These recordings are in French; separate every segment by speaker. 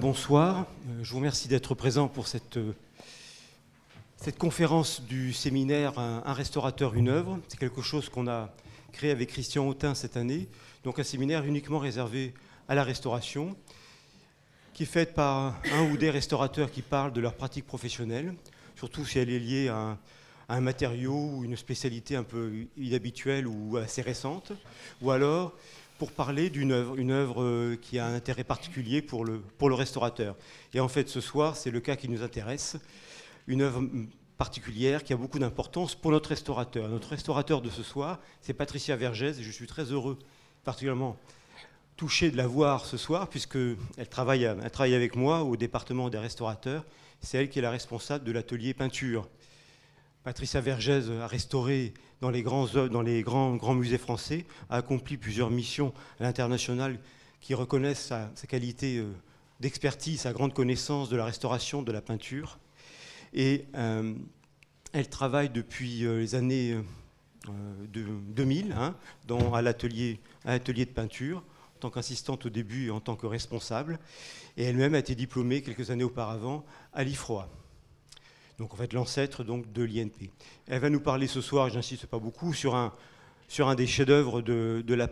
Speaker 1: Bonsoir, euh, je vous remercie d'être présent pour cette, euh, cette conférence du séminaire un, restaurateur, une œuvre. C'est quelque chose qu'on a créé avec Christian Autin cette année, donc un séminaire uniquement réservé à la restauration, qui est fait par un ou des restaurateurs qui parlent de leur pratique professionnelle, surtout si elle est liée à un matériau ou une spécialité un peu inhabituelle ou assez récente, ou alors pour parler d'une œuvre, une œuvre euh, qui a un intérêt particulier pour le, pour le restaurateur. Et en fait, ce soir, c'est le cas qui nous intéresse, une œuvre particulière qui a beaucoup d'importance pour notre restaurateur. Notre restaurateur de ce soir, c'est Patricia Vergès, et je suis très heureux, particulièrement touché de la voir ce soir, puisqu'elle travaille, elle travaille avec moi au département des restaurateurs. C'est elle qui est la responsable de l'atelier peinture. Patricia Vergès a restauré dans les grands, musées français, a accompli plusieurs missions à l'international qui reconnaissent sa, qualité euh, d'expertise, sa grande connaissance de la restauration, de la peinture. Et euh, elle travaille depuis euh, les années 2000 hein, dans, à l'atelier de peinture, en tant qu'assistante au début et en tant que responsable. Et elle-même a été diplômée quelques années auparavant à l'IFROA donc en fait l'ancêtre donc de l'INP. Elle va nous parler ce soir, j'insiste pas beaucoup, sur un, des chefs-d'œuvre de, la,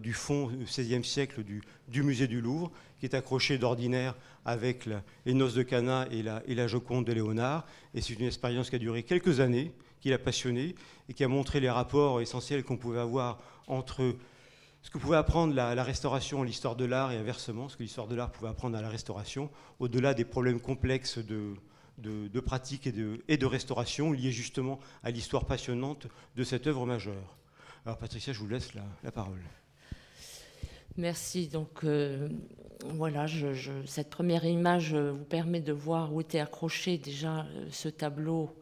Speaker 1: du fond du XVIe siècle du, du, musée du Louvre, qui est accroché d'ordinaire avec les noces de Cana et la, et Joconde de Léonard. Et c'est une expérience qui a duré quelques années, qui l'a passionné et qui a montré les rapports essentiels qu'on pouvait avoir entre ce que pouvait apprendre la, la restauration l'histoire de l'art et inversement, ce que l'histoire de l'art pouvait apprendre à la restauration, au-delà des problèmes complexes de, de, pratique et de, et de, restauration liées justement à l'histoire passionnante de cette œuvre majeure. Alors Patricia, je vous laisse la, parole.
Speaker 2: Merci. Donc euh, voilà, cette première image vous permet de voir où était accroché déjà euh, ce tableau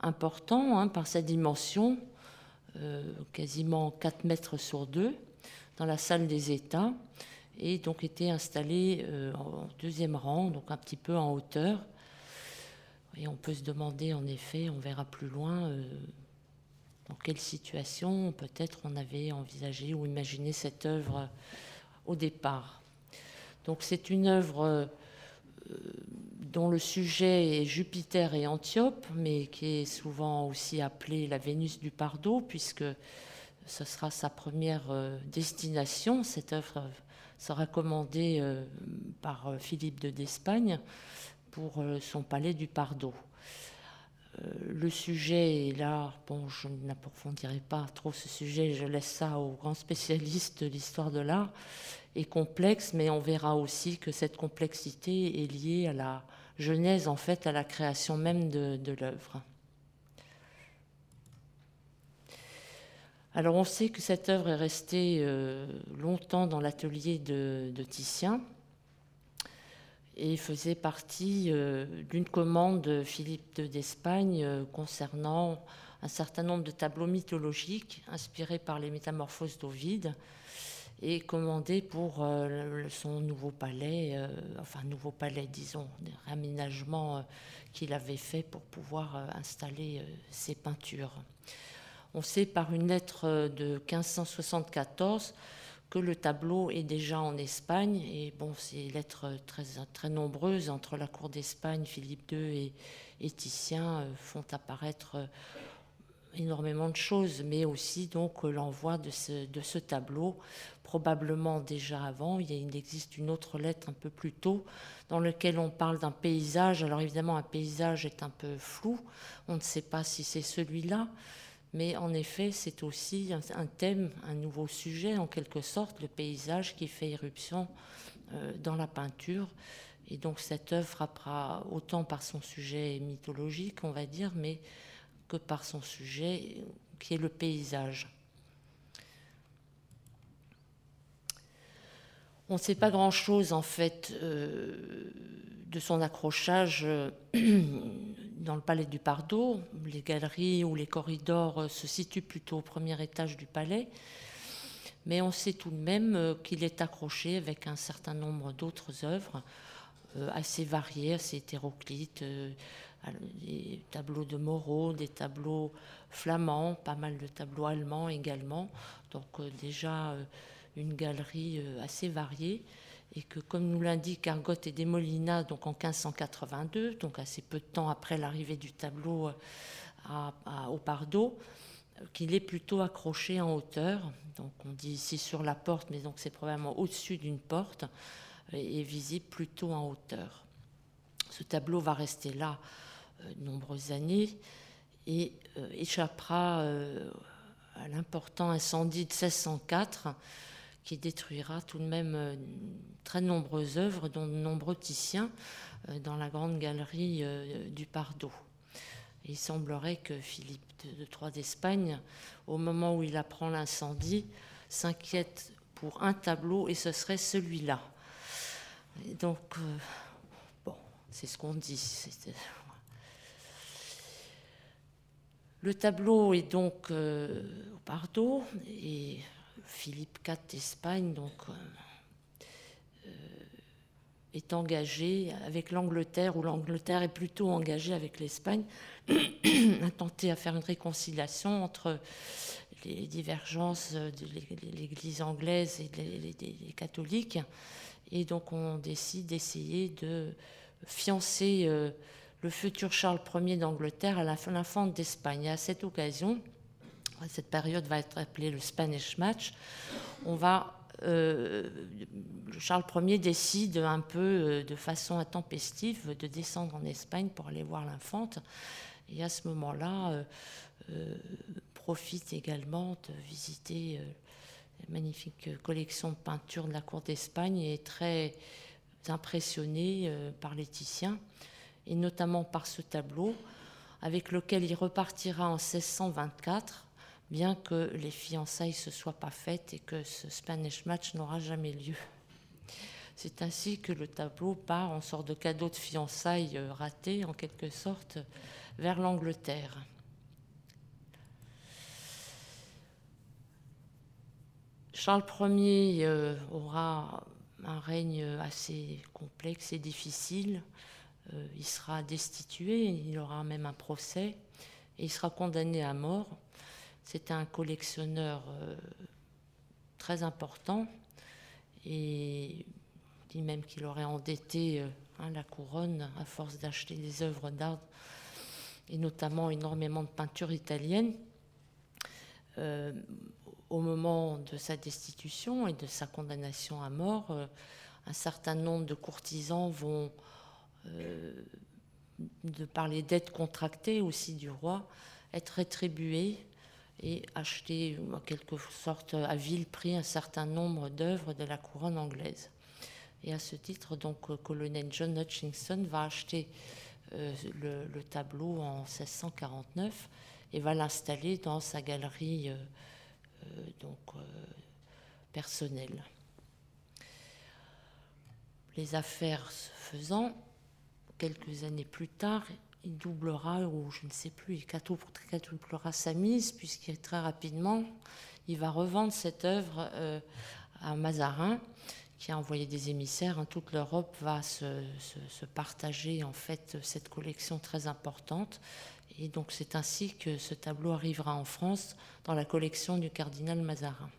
Speaker 2: important hein, par sa dimension, euh, quasiment 4 mètres sur 2, dans la salle des États, et donc était installé en deuxième rang, donc un petit peu en hauteur. Et on peut se demander, en effet, on verra plus loin, euh, dans quelle situation peut-être on avait envisagé ou imaginé cette œuvre au départ. Donc c'est une œuvre euh, dont le sujet est Jupiter et Antiope, mais qui est souvent aussi appelée la Vénus du Pardo, puisque ce sera sa première euh, destination. Cette œuvre sera commandée par Philippe de d'Espagne pour euh, son palais du Pardo. Euh, le sujet est là, bon, je n'approfondirai pas trop ce sujet, je laisse ça aux grands spécialistes de l'histoire de l'art, est complexe, mais on verra aussi que cette complexité est liée à la genèse, en fait, à la création même de, l'œuvre. Alors on sait que cette œuvre est restée euh, longtemps dans l'atelier de, de Titien, et faisait partie euh, d'une commande de Philippe d'Espagne euh, concernant un certain nombre de tableaux mythologiques inspirés par les métamorphoses d'Ovide et commandés pour euh, son nouveau palais, enfin nouveau palais disons, des réaménagements qu'il avait fait pour pouvoir installer ses peintures. On sait par une lettre de 1574 que le tableau est déjà en Espagne. Et bon, ces lettres très, nombreuses entre la cour d'Espagne, Philippe II et, Titien euh, font apparaître euh, énormément de choses, mais aussi donc l'envoi de ce, tableau, probablement déjà avant. Il, il existe une autre lettre un peu plus tôt dans laquelle on parle d'un paysage. Alors évidemment, un paysage est un peu flou, on ne sait pas si c'est celui-là. Mais en effet, c'est aussi un, thème, un nouveau sujet en quelque sorte, le paysage qui fait éruption euh, dans la peinture. Et donc cette œuvre frappera autant par son sujet mythologique, on va dire, mais que par son sujet qui est le paysage. On ne sait pas grand-chose en fait euh, de son accrochage euh, dans le palais du Pardo. Les galeries ou les corridors euh, se situent plutôt au premier étage du palais. Mais on sait tout de même qu'il est accroché avec un certain nombre d'autres œuvres assez variées, assez hétéroclites. Des tableaux de Moreau, des tableaux flamands, pas mal de tableaux allemands également. Donc déjà une galerie assez variée. et que, comme nous l'indique Argot et Desmolinas, donc en 1582, donc assez peu de temps après l'arrivée du tableau au Pardo, qu'il est plutôt accroché en hauteur. Donc on dit ici sur la porte, mais donc c'est probablement au-dessus d'une porte et visible plutôt en hauteur. Ce tableau va rester là euh, de nombreuses années et euh, échappera euh, à l'important incendie de 1604 qui détruira tout de même très nombreuses œuvres, dont de nombreux Titiens, dans la grande galerie du Pardo. il semblerait que Philippe de, Troyes d'Espagne, au moment où il apprend l'incendie, s'inquiète pour un tableau et ce serait celui-là. Donc, bon, c'est ce qu'on dit. Le tableau est donc euh, au Pardo et Philippe IV d'Espagne donc euh, euh, est engagé avec l'Angleterre ou l'Angleterre est plutôt engagée avec l'Espagne à tenter à faire une réconciliation entre les divergences de l'Église anglaise et des catholiques et donc on décide d'essayer de fiancer le futur Charles Ier d'Angleterre à l'infante d'Espagne. À cette occasion, cette période va être appelée le Spanish Match, on va euh, Charles Ier décide un peu euh, de façon intempestive de descendre en Espagne pour aller voir l'infante. Et à ce moment-là, euh, profite également de visiter la magnifique collection de peintures de la cour d'Espagne et est très impressionné par les Titiens et notamment par ce tableau, avec lequel il repartira en 1624, bien que les fiançailles ne se soient pas faites et que ce Spanish Match n'aura jamais lieu. C'est ainsi que le tableau part en sorte de cadeau de fiançailles euh, raté, en quelque sorte, vers l'Angleterre. Charles Ier euh, aura un règne assez complexe et difficile. Euh, il sera destitué, il aura même un procès et il sera condamné à mort. C'était un collectionneur euh, très important et dit même qu'il aurait endetté euh, hein, la couronne à force d'acheter des œuvres d'art et notamment énormément de peintures italiennes. au moment de sa destitution et de sa condamnation à mort, un certain nombre de courtisans vont euh, de par les dettes contractées aussi du roi, être rétribué et acheter en quelque sorte à vil prix un certain nombre d'œuvres de la couronne anglaise. Et à ce titre, donc, le colonel John Hutchinson va acheter euh, le, tableau en 1649 et va l'installer dans sa galerie euh, donc, personnelle. Les affaires se faisant, quelques années plus tard, il doublera, ou je ne sais plus, il quadruplera sa mise, puisqu'il très rapidement, il va revendre cette œuvre euh, à Mazarin, qui a envoyé des émissaires. Hein. Toute l'Europe va se, partager en fait cette collection très importante. Et donc c'est ainsi que ce tableau arrivera en France dans la collection du cardinal Mazarin.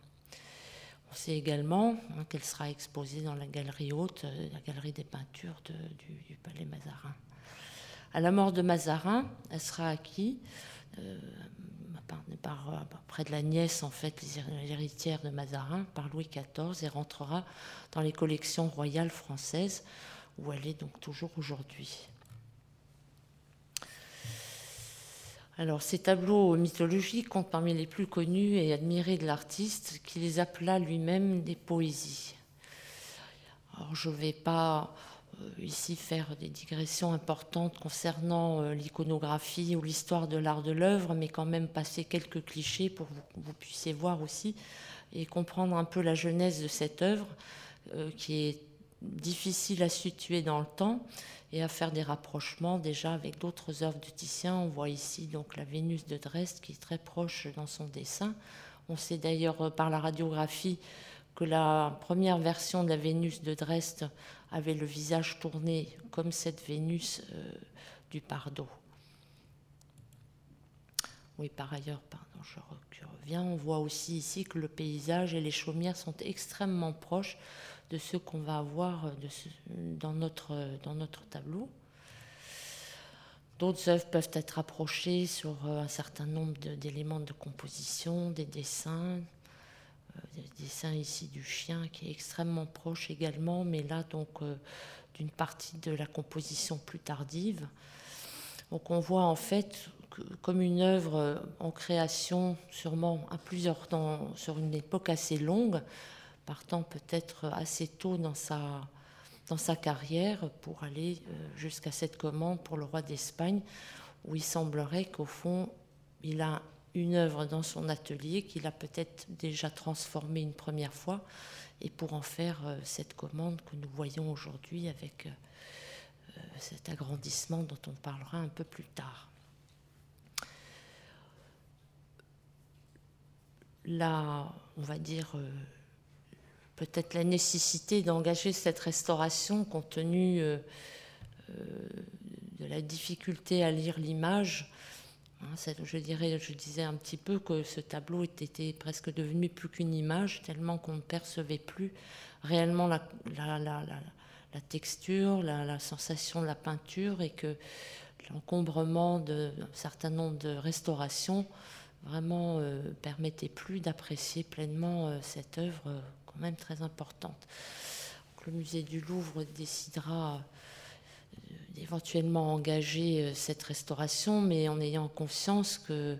Speaker 2: On sait également hein, qu'elle sera exposée dans la galerie haute, euh, la galerie des peintures du, palais Mazarin. À la mort de Mazarin, elle sera acquise euh, près de la nièce, en fait, l'héritière de Mazarin, par Louis XIV, et rentrera dans les collections royales françaises, où elle est donc toujours aujourd'hui. Alors, ces tableaux mythologiques comptent parmi les plus connus et admirés de l'artiste, qui les appela lui-même des poésies. Alors, je ne vais pas ici faire des digressions importantes concernant euh, l'iconographie ou l'histoire de l'art de l'œuvre, mais quand même passer quelques clichés pour que vous, puissiez voir aussi et comprendre un peu la genèse de cette œuvre, euh, qui est difficile à situer dans le temps et à faire des rapprochements déjà avec d'autres œuvres de Titien. On voit ici donc la Vénus de Dresde qui est très proche dans son dessin. On sait d'ailleurs euh, par la radiographie que la première version de la Vénus de Dresde avait le visage tourné comme cette Vénus euh, du Pardo. Oui, par ailleurs, pardon, je reviens. On voit aussi ici que le paysage et les chaumières sont extrêmement proches de ceux qu'on va avoir dans, notre, dans notre tableau. D'autres œuvres peuvent être approchées sur un certain nombre d'éléments de, composition, des dessins, des dessins ici du chien qui est extrêmement proche également, mais là donc d'une partie de la composition plus tardive. Donc on voit en fait comme une œuvre euh, en création, sûrement à plusieurs temps, sur une époque assez longue, partant peut-être assez tôt dans sa, dans sa carrière pour aller euh, jusqu'à cette commande pour le roi d'Espagne, où il semblerait qu'au fond, il a une œuvre dans son atelier qu'il a peut-être déjà transformée une première fois, et pour en faire euh, cette commande que nous voyons aujourd'hui avec cet agrandissement dont on parlera un peu plus tard. la, on va dire, euh, peut-être la nécessité d'engager cette restauration compte tenu euh, euh, de la difficulté à lire l'image. Hein, je disais un petit peu que ce tableau était presque devenu plus qu'une image, tellement qu'on ne percevait plus réellement la, la texture, la, sensation de la peinture, et que l'encombrement d'un certain nombre de restaurations vraiment euh, permettait plus d'apprécier pleinement euh, cette œuvre euh, quand même très importante. le musée du Louvre décidera d'éventuellement engager cette restauration, mais en ayant conscience que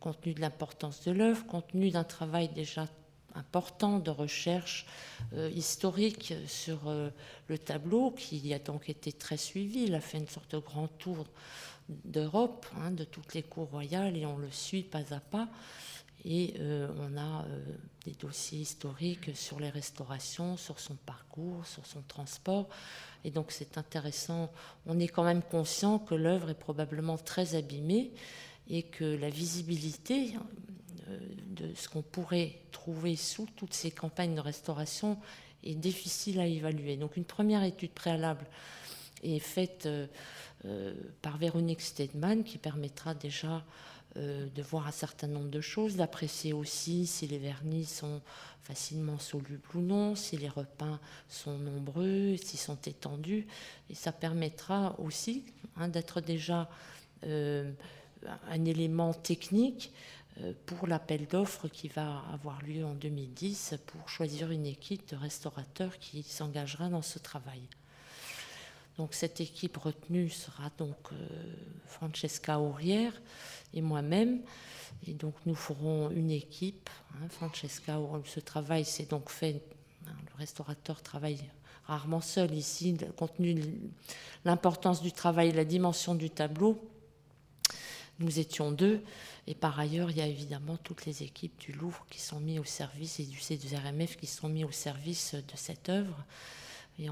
Speaker 2: compte tenu de l'importance de l'œuvre, compte tenu d'un travail déjà important de recherche historique sur le tableau, qui a donc été très suivi. Il a fait une sorte de grand tour d'Europe, hein, de toutes les cours royales, et on le suit pas à pas. Et euh, on a euh, des dossiers historiques sur les restaurations, sur son parcours, sur son transport. Et donc c'est intéressant. On est quand même conscient que l'œuvre est probablement très abîmée et que la visibilité euh, de ce qu'on pourrait trouver sous toutes ces campagnes de restauration est difficile à évaluer. Donc une première étude préalable est faite euh, par Véronique Stedman qui permettra déjà euh, de voir un certain nombre de choses, d'apprécier aussi si les vernis sont facilement solubles ou non, si les repeints sont nombreux, s'ils sont étendus. Et ça permettra aussi hein, d'être déjà euh, un élément technique pour l'appel d'offres qui va avoir lieu en 2010 pour choisir une équipe de restaurateurs qui s'engagera dans ce travail. Donc cette équipe retenue sera donc euh, Francesca Aurière et moi-même. Et donc nous ferons une équipe. Hein, Francesca, ce travail s'est donc fait. Hein, le restaurateur travaille rarement seul ici, compte tenu de l'importance du travail, la dimension du tableau. Nous étions deux. Et par ailleurs, il y a évidemment toutes les équipes du Louvre qui sont mises au service et du C2RMF qui sont mises au service de cette œuvre. Et.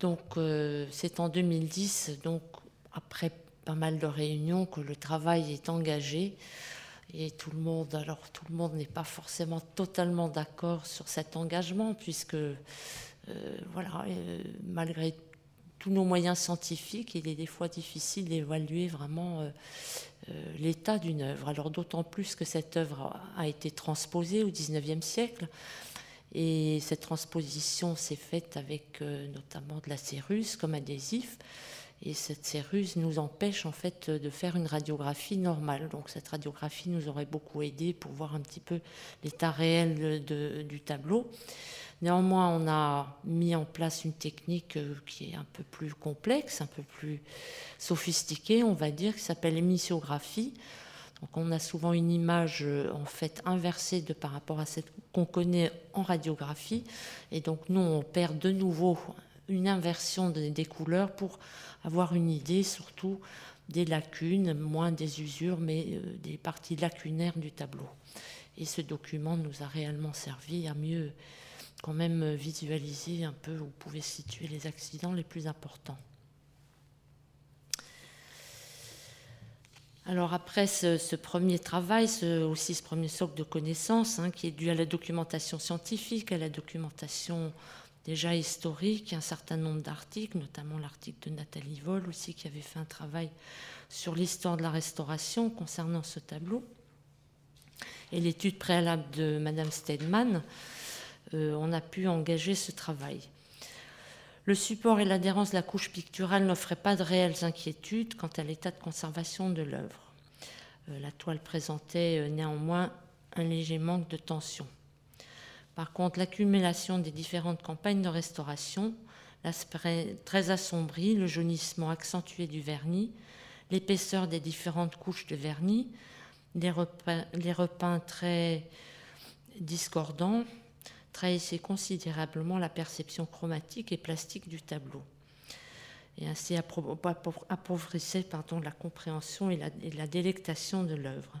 Speaker 2: Donc euh, c'est en 2010, donc après pas mal de réunions, que le travail est engagé. Et tout le monde, alors tout le monde n'est pas forcément totalement d'accord sur cet engagement, puisque euh, voilà, euh, malgré tous nos moyens scientifiques, il est des fois difficile d'évaluer vraiment l'état d'une œuvre. Alors d'autant plus que cette œuvre a été transposée au XIXe siècle. Et cette transposition s'est faite avec euh, notamment de la céruse comme adhésif. Et cette céruse nous empêche en fait de faire une radiographie normale. Donc cette radiographie nous aurait beaucoup aidé pour voir un petit peu l'état réel du tableau. Néanmoins, on a mis en place une technique euh, qui est un peu plus complexe, un peu plus sophistiquée, on va dire, qui s'appelle l'émissiographie. Donc on a souvent une image euh, en fait inversée de par rapport à cette qu'on connaît en radiographie. Et donc nous, on perd de nouveau une inversion des couleurs pour avoir une idée surtout des lacunes, moins des usures, mais euh, des parties lacunaires du tableau. Et ce document nous a réellement servi à mieux quand même visualiser un peu où pouvaient situer les accidents les plus importants. Alors après ce, premier travail, aussi ce premier socle de connaissances, hein, qui est dû à la documentation scientifique, à la documentation déjà historique, un certain nombre d'articles, notamment l'article de Nathalie Voll aussi, qui avait fait un travail sur l'histoire de la restauration concernant ce tableau. et l'étude préalable de Madame Stedman, on a pu engager ce travail. Le support et l'adhérence de la couche picturale n'offraient pas de réelles inquiétudes quant à l'état de conservation de l'œuvre. La toile présentait néanmoins un léger manque de tension. Par contre, l'accumulation des différentes campagnes de restauration, l'aspect très assombri, le jaunissement accentué du vernis, l'épaisseur des différentes couches de vernis, les repeints, très discordants, trahissaient considérablement la perception chromatique et plastique du tableau et ainsi appauvrissait pardon, la compréhension et la délectation de l'œuvre.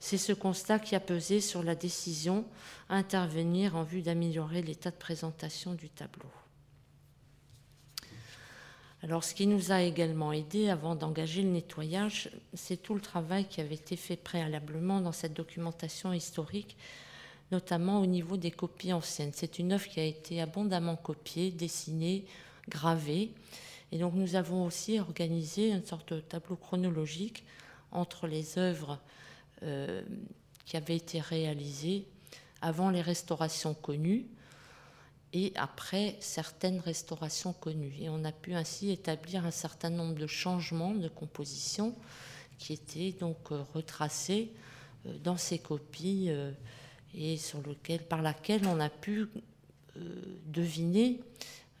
Speaker 2: C'est ce constat qui a pesé sur la décision à intervenir en vue d'améliorer l'état de présentation du tableau. Alors, ce qui nous a également aidé avant d'engager le nettoyage, c'est tout le travail qui avait été fait préalablement dans cette documentation historique, notamment au niveau des copies anciennes. C'est une œuvre qui a été abondamment copiée, dessinée, gravée. Et donc, nous avons aussi organisé une sorte de tableau chronologique entre les œuvres euh, qui avait été réalisé avant les restaurations connues et après certaines restaurations connues. Et on a pu ainsi établir un certain nombre de changements de composition qui étaient donc euh, retracés euh, dans ces copies et sur lequel, par laquelle on a pu deviner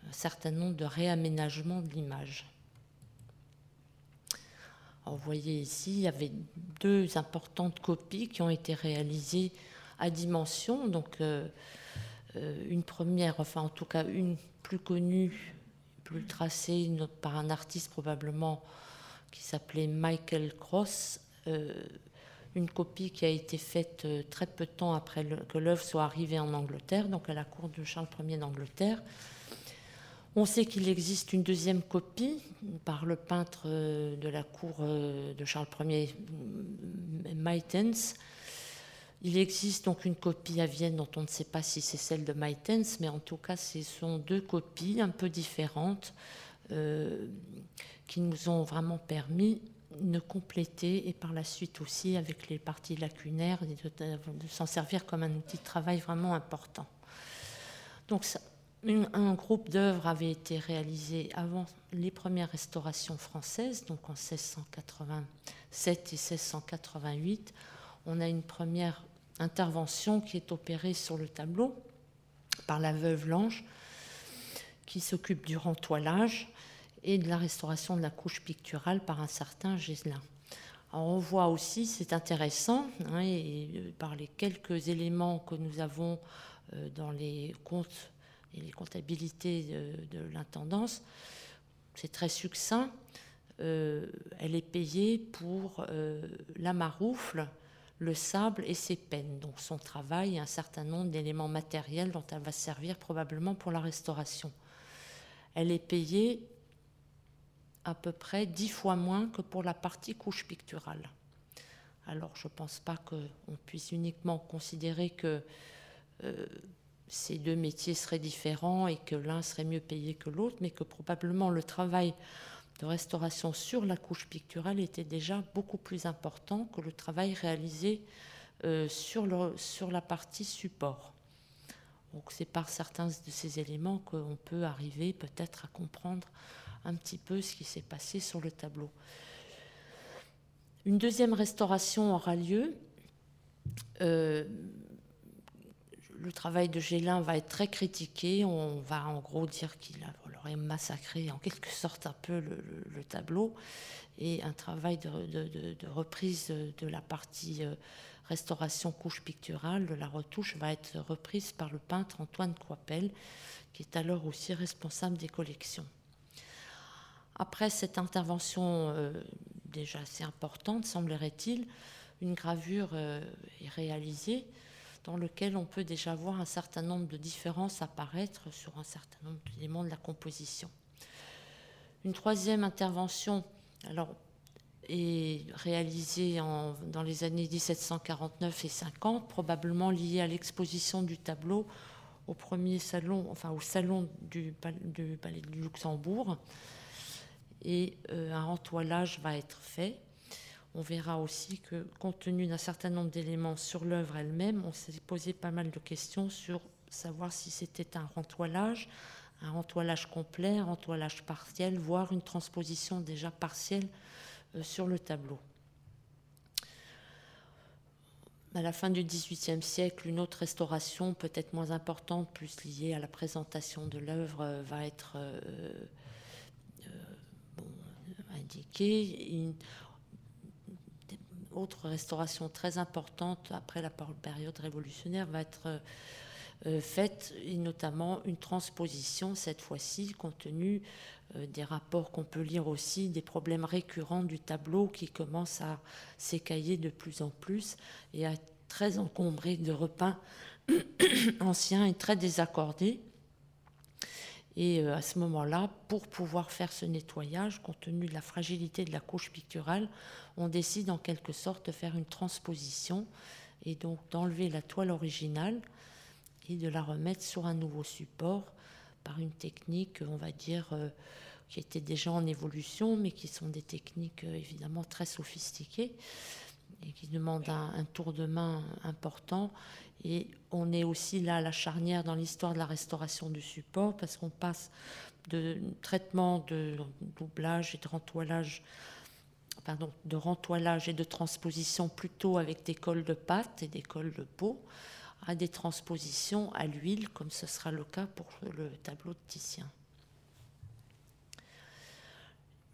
Speaker 2: un certain nombre de réaménagements de l'image vous voyez ici, il y avait deux importantes copies qui ont été réalisées à dimension. Donc, euh, euh, une première, enfin en tout cas une plus connue, plus tracée par un artiste probablement qui s'appelait Michael Cross. Euh, une copie qui a été faite très peu de temps après que l'œuvre soit arrivée en Angleterre, donc à la cour de Charles Ier d'Angleterre. On sait qu'il existe une deuxième copie par le peintre euh, de la cour euh, de Charles Ier, Maitens. Il existe donc une copie à Vienne dont on ne sait pas si c'est celle de Maitens, mais en tout cas, ce sont deux copies un peu différentes euh, qui nous ont vraiment permis de compléter et par la suite aussi avec les parties lacunaires de, s'en servir comme un outil de travail vraiment important. Donc un groupe d'œuvres avait été réalisé avant les premières restaurations françaises, donc en 1687 et 1688. On a une première intervention qui est opérée sur le tableau par la veuve Lange, qui s'occupe du rentoilage et de la restauration de la couche picturale par un certain Gézelin. on voit aussi, c'est intéressant, hein, euh, par les quelques éléments que nous avons euh, dans les comptes et les comptabilités de, l'intendance, c'est très succinct. Euh, elle est payée pour la maroufle, le sable et ses peines, donc son travail et un certain nombre d'éléments matériels dont elle va servir probablement pour la restauration. Elle est payée à peu près dix fois moins que pour la partie couche picturale. Alors je ne pense pas qu'on puisse uniquement considérer que euh, ces deux métiers seraient différents et que l'un serait mieux payé que l'autre, mais que probablement le travail de restauration sur la couche picturale était déjà beaucoup plus important que le travail réalisé euh, sur, sur la partie support. Donc c'est par certains de ces éléments qu'on peut arriver peut-être à comprendre un petit peu ce qui s'est passé sur le tableau. Une deuxième restauration aura lieu. Euh, le travail de Gélin va être très critiqué. On va en gros dire qu'il aurait massacré en quelque sorte un peu le, tableau. Et un travail de, reprise de la partie euh, restauration couche picturale, de la retouche, va être reprise par le peintre Antoine Coipel, qui est alors aussi responsable des collections. Après cette intervention euh, déjà assez importante, semblerait-il, une gravure euh, est réalisée dans lequel on peut déjà voir un certain nombre de différences apparaître sur un certain nombre d'éléments de la composition. Une troisième intervention alors, est réalisée dans les années 1749 et 50, probablement liée à l'exposition du tableau au premier salon, enfin au salon du, Palais du Luxembourg. Et euh, un entoilage va être fait on verra aussi que, compte tenu d'un certain nombre d'éléments sur l'œuvre elle-même, on s'est posé pas mal de questions sur savoir si c'était un rentoilage, un rentoilage complet, un rentoilage partiel, voire une transposition déjà partielle euh, sur le tableau. À la fin du XVIIIe siècle, une autre restauration, peut-être moins importante, plus liée à la présentation de l'œuvre, euh, va être euh. Une autre restauration très importante après la période révolutionnaire va être euh, faite, et notamment une transposition, cette fois-ci, compte tenu euh, des rapports qu'on peut lire aussi, des problèmes récurrents du tableau qui commence à s'écailler de plus en plus et à être très encombré de repeints anciens et très désaccordés. Et euh, à ce moment-là, pour pouvoir faire ce nettoyage, compte tenu de la fragilité de la couche picturale, on décide en quelque sorte de faire une transposition et donc d'enlever la toile originale et de la remettre sur un nouveau support par une technique, on va dire, euh, qui était déjà en évolution, mais qui sont des techniques euh, évidemment très sophistiquées et qui demandent un, tour de main important. Et on est aussi là à la charnière dans l'histoire de la restauration du support, parce qu'on passe de traitement de doublage et de rentoilage, pardon, de rentoilage et de transposition plutôt avec des cols de pâte et des cols de peau, à des transpositions à l'huile, comme ce sera le cas pour le tableau de Titien.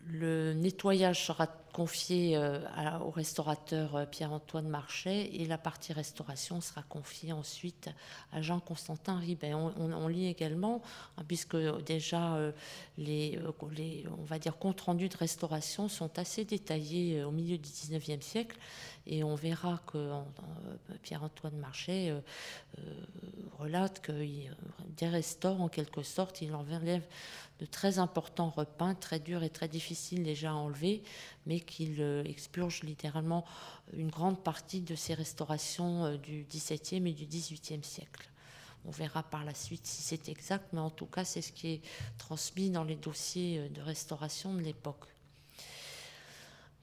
Speaker 2: Le nettoyage sera confié euh, au restaurateur euh, Pierre-Antoine Marchais et la partie restauration sera confiée ensuite à Jean-Constantin Ribet. On, lit également, hein, puisque déjà euh, les, on va dire, comptes rendus de restauration sont assez détaillés au milieu du 19e siècle et on verra que Pierre-Antoine Marchais relate qu'il restaure en quelque sorte, il enlève de très importants repeints, très durs et très difficiles déjà à enlever, mais qu'il euh, expurge littéralement une grande partie de ces restaurations euh, du XVIIe et du XVIIIe siècle. On verra par la suite si c'est exact, mais en tout cas, c'est ce qui est transmis dans les dossiers euh, de restauration de l'époque.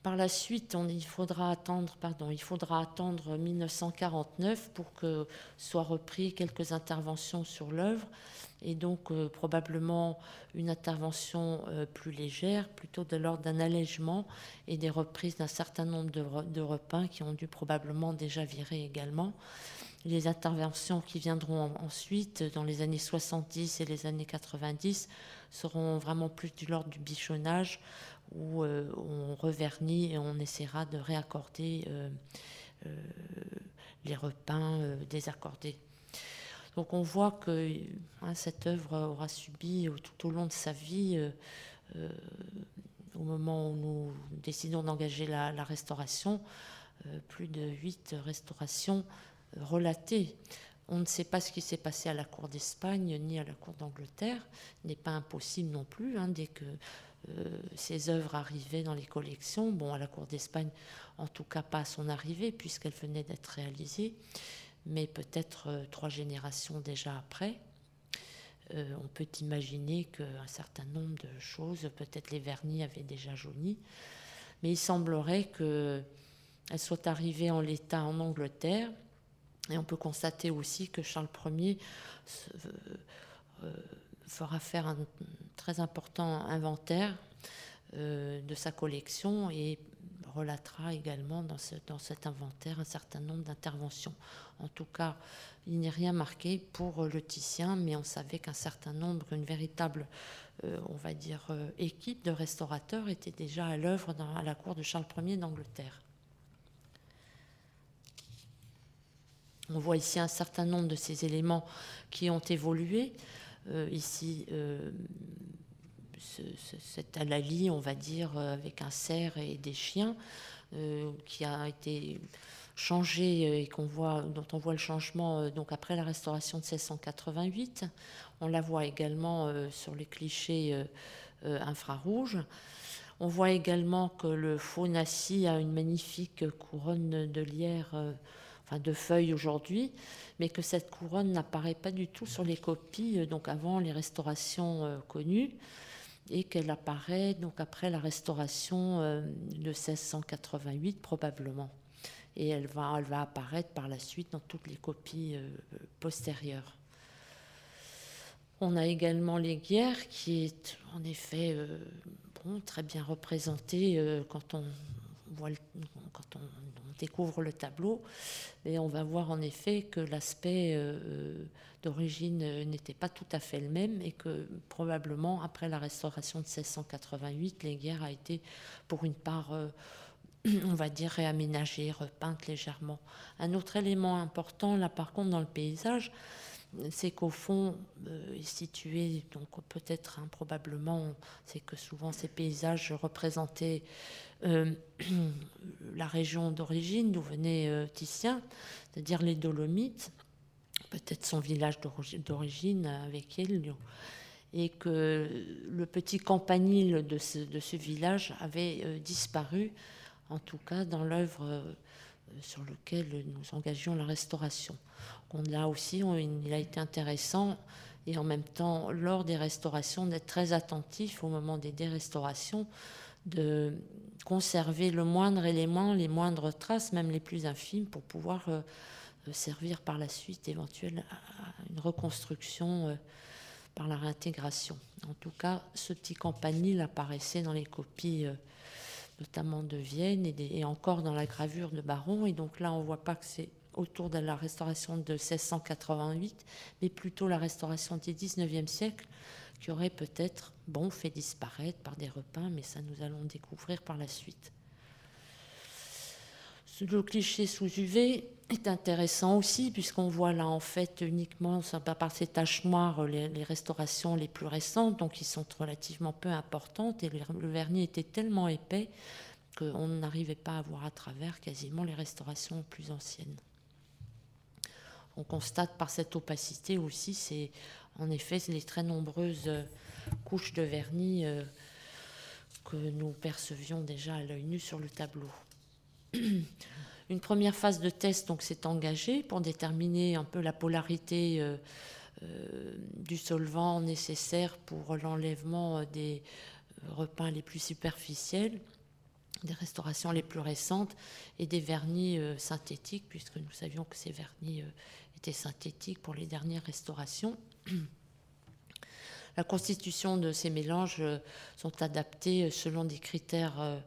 Speaker 2: Par la suite, il, faudra attendre, pardon, il faudra attendre 1949 pour que soient repris quelques interventions sur l'œuvre et donc euh, probablement une intervention euh, plus légère, plutôt de l'ordre d'un allègement et des reprises d'un certain nombre de, de, qui ont dû probablement déjà virer également. Les interventions qui viendront ensuite, dans les années 70 et les années 90, seront vraiment plus de l'ordre du bichonnage, où euh, on revernit et on essaiera de réaccorder les repeints désaccordés. Donc on voit que hein, cette œuvre aura subi tout au long de sa vie, euh, euh, au moment où nous décidons d'engager la, restauration, euh, plus de huit restaurations relatées. On ne sait pas ce qui s'est passé à la cour d'Espagne ni à la cour d'Angleterre. n'est pas impossible non plus, hein, dès que ces œuvres arrivaient dans les collections. Bon, à la cour d'Espagne, en tout cas pas à son arrivée, puisqu'elle venait d'être réalisée mais peut-être euh, trois générations déjà après, euh, on peut imaginer qu'un certain nombre de choses, peut-être les vernis avaient déjà jauni, mais il semblerait qu'elles soient arrivées en l'état en Angleterre, et on peut constater aussi que Charles Ier euh, fera faire un très important inventaire de sa collection et relatera également dans, dans cet inventaire un certain nombre d'interventions. En tout cas, il n'est rien marqué pour le Titien, mais on savait qu'un certain nombre, une véritable, euh, on va dire, euh, équipe de restaurateurs était déjà à l'œuvre à la cour de Charles Ier d'Angleterre. On voit ici un certain nombre de ces éléments qui ont évolué. Euh, ici, cet alali, on va dire, euh, avec un cerf et des chiens, euh, qui a été changé euh, et qu'on voit, dont on voit le changement donc après la restauration de 1688. On la voit également sur les clichés infrarouges. On voit également que le faux nassi a une magnifique couronne de lierre, enfin de feuilles aujourd'hui, mais que cette couronne n'apparaît pas du tout sur les copies, donc avant les restaurations connues. et qu'elle apparaît donc après la restauration de 1688 probablement. Et elle va, elle va apparaître par la suite dans toutes les copies postérieures. On a également les guerres qui est en effet bon, très bien représentée quand on voit quand on, découvre le tableau, et on va voir en effet que l'aspect euh, d'origine n'était pas tout à fait le même et que probablement après la restauration de 1688, les guerres a été pour une part, euh, on va dire, réaménagée, repeinte légèrement. Un autre élément important là par contre dans le paysage, c'est qu'au fond euh, est situé, donc peut-être improbablement, hein, c'est que souvent ces paysages représentaient euh, la région d'origine d'où venait euh, Titien, c'est-à-dire les Dolomites, peut-être son village d'origine avec elle, et que le petit campanile de ce, village avait disparu, en tout cas dans l'œuvre sur laquelle nous engagions la restauration. On a aussi, il a été intéressant et en même temps, lors des restaurations, d'être très attentif au moment des dérestaurations de conserver le moindre élément, les moindres traces, même les plus infimes, pour pouvoir euh, euh, servir par la suite éventuellement à une reconstruction euh, par la réintégration. En tout cas, ce petit campanile apparaissait dans les copies, notamment de Vienne et, encore dans la gravure de Baron. Et donc là, on ne voit pas que c'est autour de la restauration de 1688, mais plutôt la restauration du 19e siècle, qui aurait peut-être bon fait disparaître par des repas, mais ça nous allons découvrir par la suite. Le cliché sous UV est intéressant aussi, puisqu'on voit là en fait uniquement par ces taches noires les, restaurations les plus récentes, donc qui sont relativement peu importantes, et le vernis était tellement épais qu'on n'arrivait pas à voir à travers quasiment les restaurations plus anciennes. On constate par cette opacité aussi, c'est en effet, les très nombreuses euh, couches de vernis euh, que nous percevions déjà à l'œil nu sur le tableau. Une première phase de test donc s'est engagée pour déterminer un peu la polarité euh, du solvant nécessaire pour l'enlèvement des repeints les plus superficiels, des restaurations les plus récentes et des vernis synthétiques, puisque nous savions que ces vernis étaient synthétiques pour les dernières restaurations. La constitution de ces mélanges euh, sont adaptés selon des critères euh,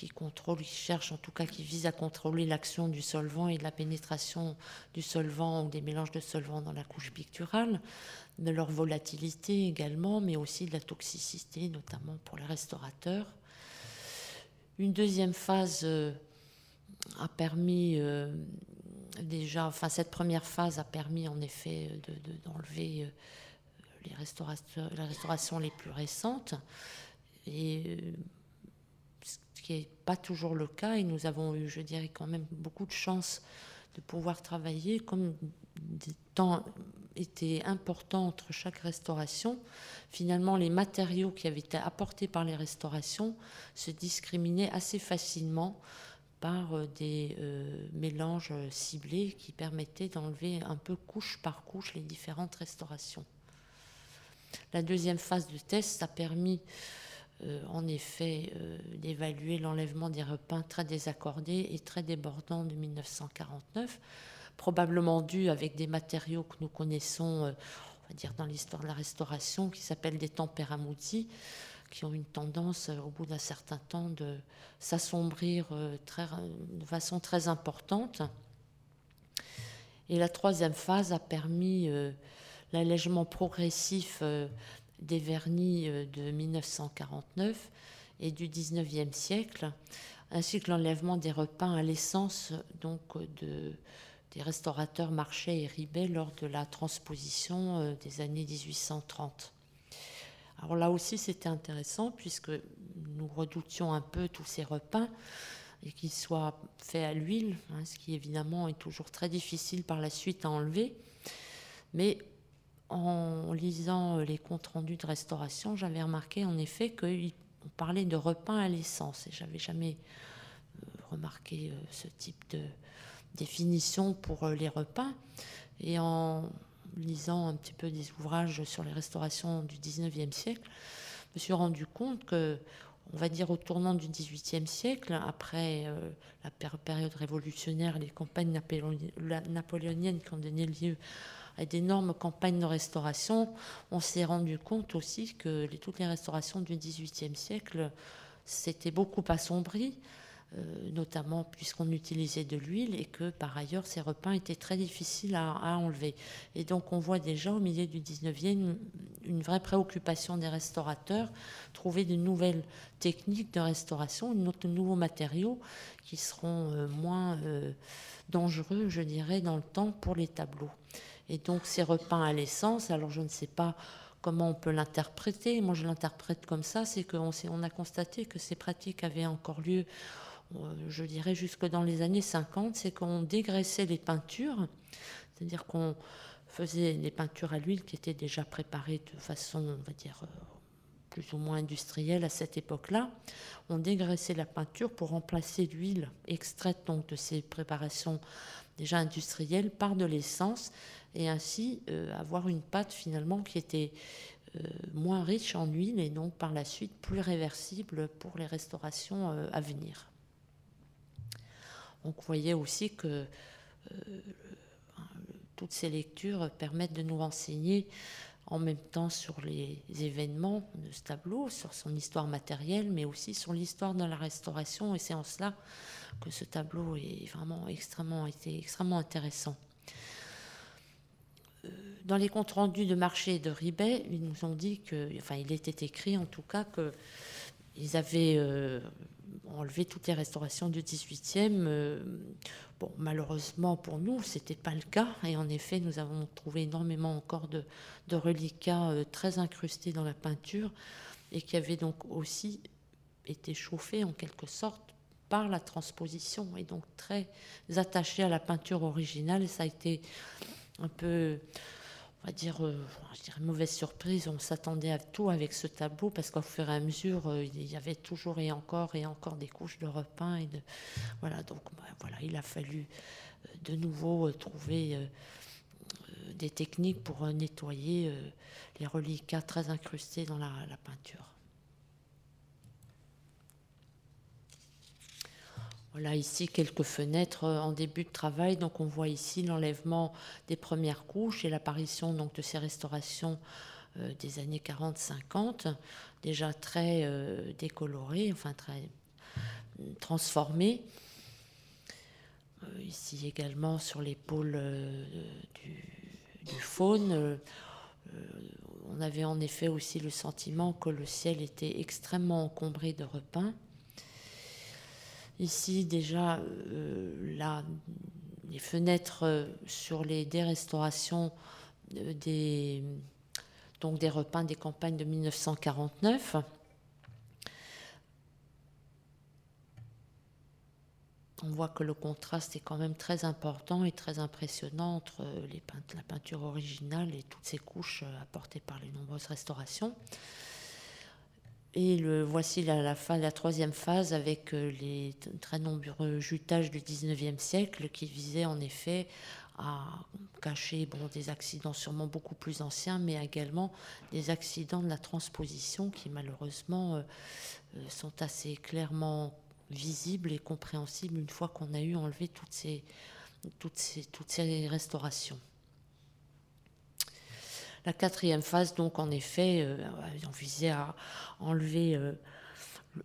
Speaker 2: qui contrôlent, qui cherchent en tout cas, qui visent à contrôler l'action du solvant et de la pénétration du solvant ou des mélanges de solvants dans la couche picturale, de leur volatilité également, mais aussi de la toxicité, notamment pour les restaurateurs. Une deuxième phase euh, a permis déjà, enfin cette première phase a permis en effet d'enlever de, les, restaurations, les restaurations les plus récentes. Et euh, pas toujours le cas, et nous avons eu, je dirais, quand même beaucoup de chance de pouvoir travailler comme des temps étaient importants entre chaque restauration. Finalement, les matériaux qui avaient été apportés par les restaurations se discriminaient assez facilement par euh, des euh, mélanges ciblés qui permettaient d'enlever un peu couche par couche les différentes restaurations. La deuxième phase de test a permis euh, en effet d'évaluer l'enlèvement des repeints très désaccordés et très débordants de 1949, probablement dû avec des matériaux que nous connaissons, on va dire dans l'histoire de la restauration, qui s'appellent des tempéramoutis, qui ont une tendance, euh, au bout d'un certain temps, de s'assombrir euh, de façon très importante. Et la troisième phase a permis euh, l'allègement progressif des vernis de 1949 et du 19e siècle, ainsi que l'enlèvement des repeints à l'essence donc de, des restaurateurs Marchais et Ribet lors de la transposition des années 1830. Alors là aussi, c'était intéressant puisque nous redoutions un peu tous ces repas et qu'ils soient faits à l'huile, hein, ce qui évidemment est toujours très difficile par la suite à enlever. Mais en lisant les comptes rendus de restauration, j'avais remarqué en effet qu'on parlait de repas à l'essence et j'avais jamais euh, remarqué euh, ce type de définition pour euh, les repas. Et en lisant un petit peu des ouvrages sur les restaurations du 19e siècle, me suis rendu compte que, on va dire au tournant du XVIIIe siècle, après euh, la période révolutionnaire, les campagnes napoléoniennes qui ont donné lieu à d'énormes campagnes de restauration, on s'est rendu compte aussi que toutes les restaurations du XVIIIe siècle s'étaient beaucoup assombries. Euh, notamment puisqu'on utilisait de l'huile et que par ailleurs ces repas étaient très difficiles à, enlever. Et donc on voit déjà au milieu du 19e une, vraie préoccupation des restaurateurs, trouver de nouvelles techniques de restauration, de nouveaux matériaux qui seront euh, moins euh, dangereux, je dirais, dans le temps pour les tableaux. Et donc ces repas à l'essence, alors je ne sais pas comment on peut l'interpréter, moi je l'interprète comme ça, c'est qu'on on a constaté que ces pratiques avaient encore lieu euh, je dirais jusque dans les années 50, c'est qu'on dégraissait les peintures, c'est-à-dire qu'on faisait les peintures à l'huile qui étaient déjà préparées de façon, on va dire, euh, plus ou moins industrielle à cette époque-là. On dégraissait la peinture pour remplacer l'huile extraite donc de ces préparations déjà industrielles par de l'essence et ainsi euh, avoir une pâte finalement qui était moins riche en huile et donc par la suite plus réversible pour les restaurations à venir. Vous voyez aussi que euh, toutes ces lectures permettent de nous renseigner en même temps sur les événements de ce tableau, sur son histoire matérielle, mais aussi sur l'histoire de la restauration. Et c'est en cela que ce tableau est vraiment extrêmement, extrêmement intéressant. Euh, dans les comptes rendus de marché de Ribet, ils nous ont dit que, enfin, il était écrit en tout cas que ils avaient euh, enlevé toutes les restaurations du 18e. Euh, bon, malheureusement pour nous, ce n'était pas le cas. Et en effet, nous avons trouvé énormément encore de, reliquats euh, très incrustés dans la peinture et qui avaient donc aussi été chauffés en quelque sorte par la transposition et donc très attachés à la peinture originale. Ça a été un peu on va dire, euh, je dirais mauvaise surprise. On s'attendait à tout avec ce tableau parce qu'au fur et à mesure, euh, il y avait toujours et encore et encore des couches de repeint et voilà. Donc bah, voilà, il a fallu euh, de nouveau trouver des techniques pour nettoyer les reliquats très incrustés dans la peinture. Voilà ici quelques fenêtres euh, en début de travail. Donc on voit ici l'enlèvement des premières couches et l'apparition donc de ces restaurations euh, des années 40-50, déjà très euh, décolorées, enfin très transformées. ici également sur l'épaule du, du, faune. on avait en effet aussi le sentiment que le ciel était extrêmement encombré de repins. Ici, déjà, euh, les fenêtres euh, sur les dérestaurations euh, des, donc des repeints des campagnes de 1949. On voit que le contraste est quand même très important et très impressionnant entre la peinture originale et toutes ces couches apportées par les nombreuses restaurations. Et voici la, la, troisième phase avec euh, les très nombreux jutages du 19e siècle qui visaient en effet à cacher des accidents sûrement beaucoup plus anciens, mais également des accidents de la transposition qui malheureusement euh, euh, sont assez clairement visibles et compréhensibles une fois qu'on a eu enlevé toutes ces restaurations. La quatrième phase, donc, en effet, euh, on visait à enlever, euh,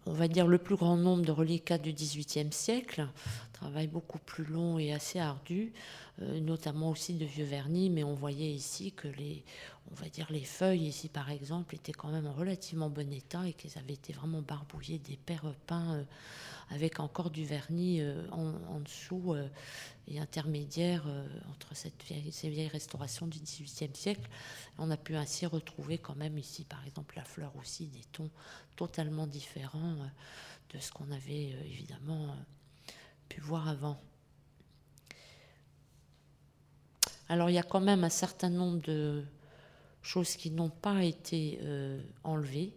Speaker 2: on va dire, le plus grand nombre de reliquats du XVIIIe siècle. Travail beaucoup plus long et assez ardu, notamment aussi de vieux vernis, mais on voyait ici que les, on va dire, les feuilles ici, par exemple, étaient quand même en relativement bon état et qu'elles avaient été vraiment barbouillées d'épais repeints avec encore du vernis en, dessous et intermédiaire euh, entre cette ces vieilles restaurations du XVIIIe siècle. On a pu ainsi retrouver quand même ici, par exemple, la fleur aussi, des tons totalement différents euh, de ce qu'on avait euh, évidemment pu voir avant. Alors il y a quand même un certain nombre de choses qui n'ont pas été enlevées.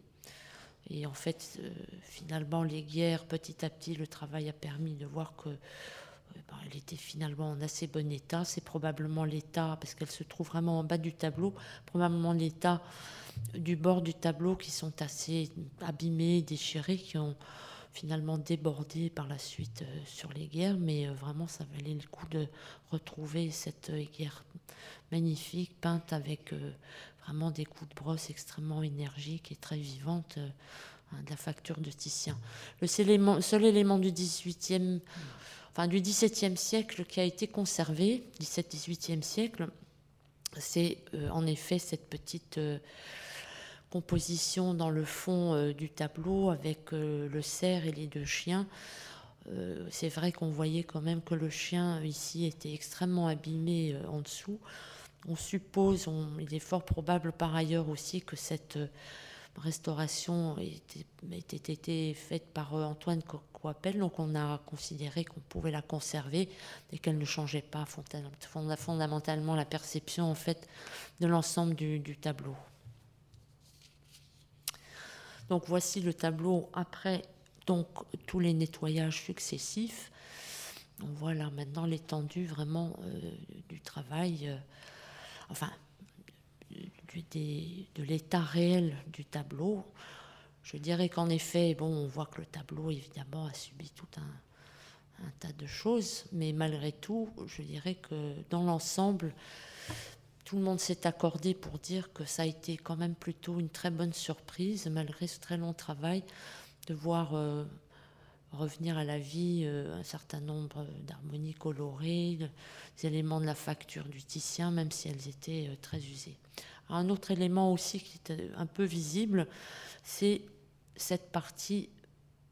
Speaker 2: Et en fait, finalement, les guerres, petit à petit, le travail a permis de voir que ben, elle était finalement en assez bon état. C'est probablement l'état, parce qu'elle se trouve vraiment en bas du tableau, probablement l'état du bord du tableau qui sont assez abîmés, déchirés, qui ont finalement débordé par la suite euh, sur les guerres, mais euh, vraiment ça valait le coup de retrouver cette euh, guerre magnifique, peinte avec vraiment des coups de brosse extrêmement énergiques et très vivantes hein, de la facture de Titien. Le seul élément, du 18e, enfin du 17e siècle qui a été conservé, 17-18e siècle, c'est en effet cette petite composition dans le fond euh, du tableau avec euh, le cerf et les deux chiens. Euh, c'est vrai qu'on voyait quand même que le chien ici était extrêmement abîmé en dessous. On suppose, il est fort probable par ailleurs aussi que cette restauration ait été faite par Antoine Coppel, donc on a considéré qu'on pouvait la conserver et qu'elle ne changeait pas fondamentalement la perception en fait de l'ensemble du tableau. Donc voici le tableau après donc tous les nettoyages successifs. On voit là maintenant l'étendue vraiment euh, du travail, euh, enfin de l'état réel du tableau. Je dirais qu'en effet, bon, on voit que le tableau évidemment a subi tout un tas de choses, mais malgré tout, je dirais que dans l'ensemble, tout le monde s'est accordé pour dire que ça a été quand même plutôt une très bonne surprise, malgré ce très long travail, de voir euh, revenir à la vie euh, un certain nombre d'harmonies colorées, des éléments de la facture du Titien, même si elles étaient euh, très usées. un autre élément aussi qui est un peu visible, c'est cette partie,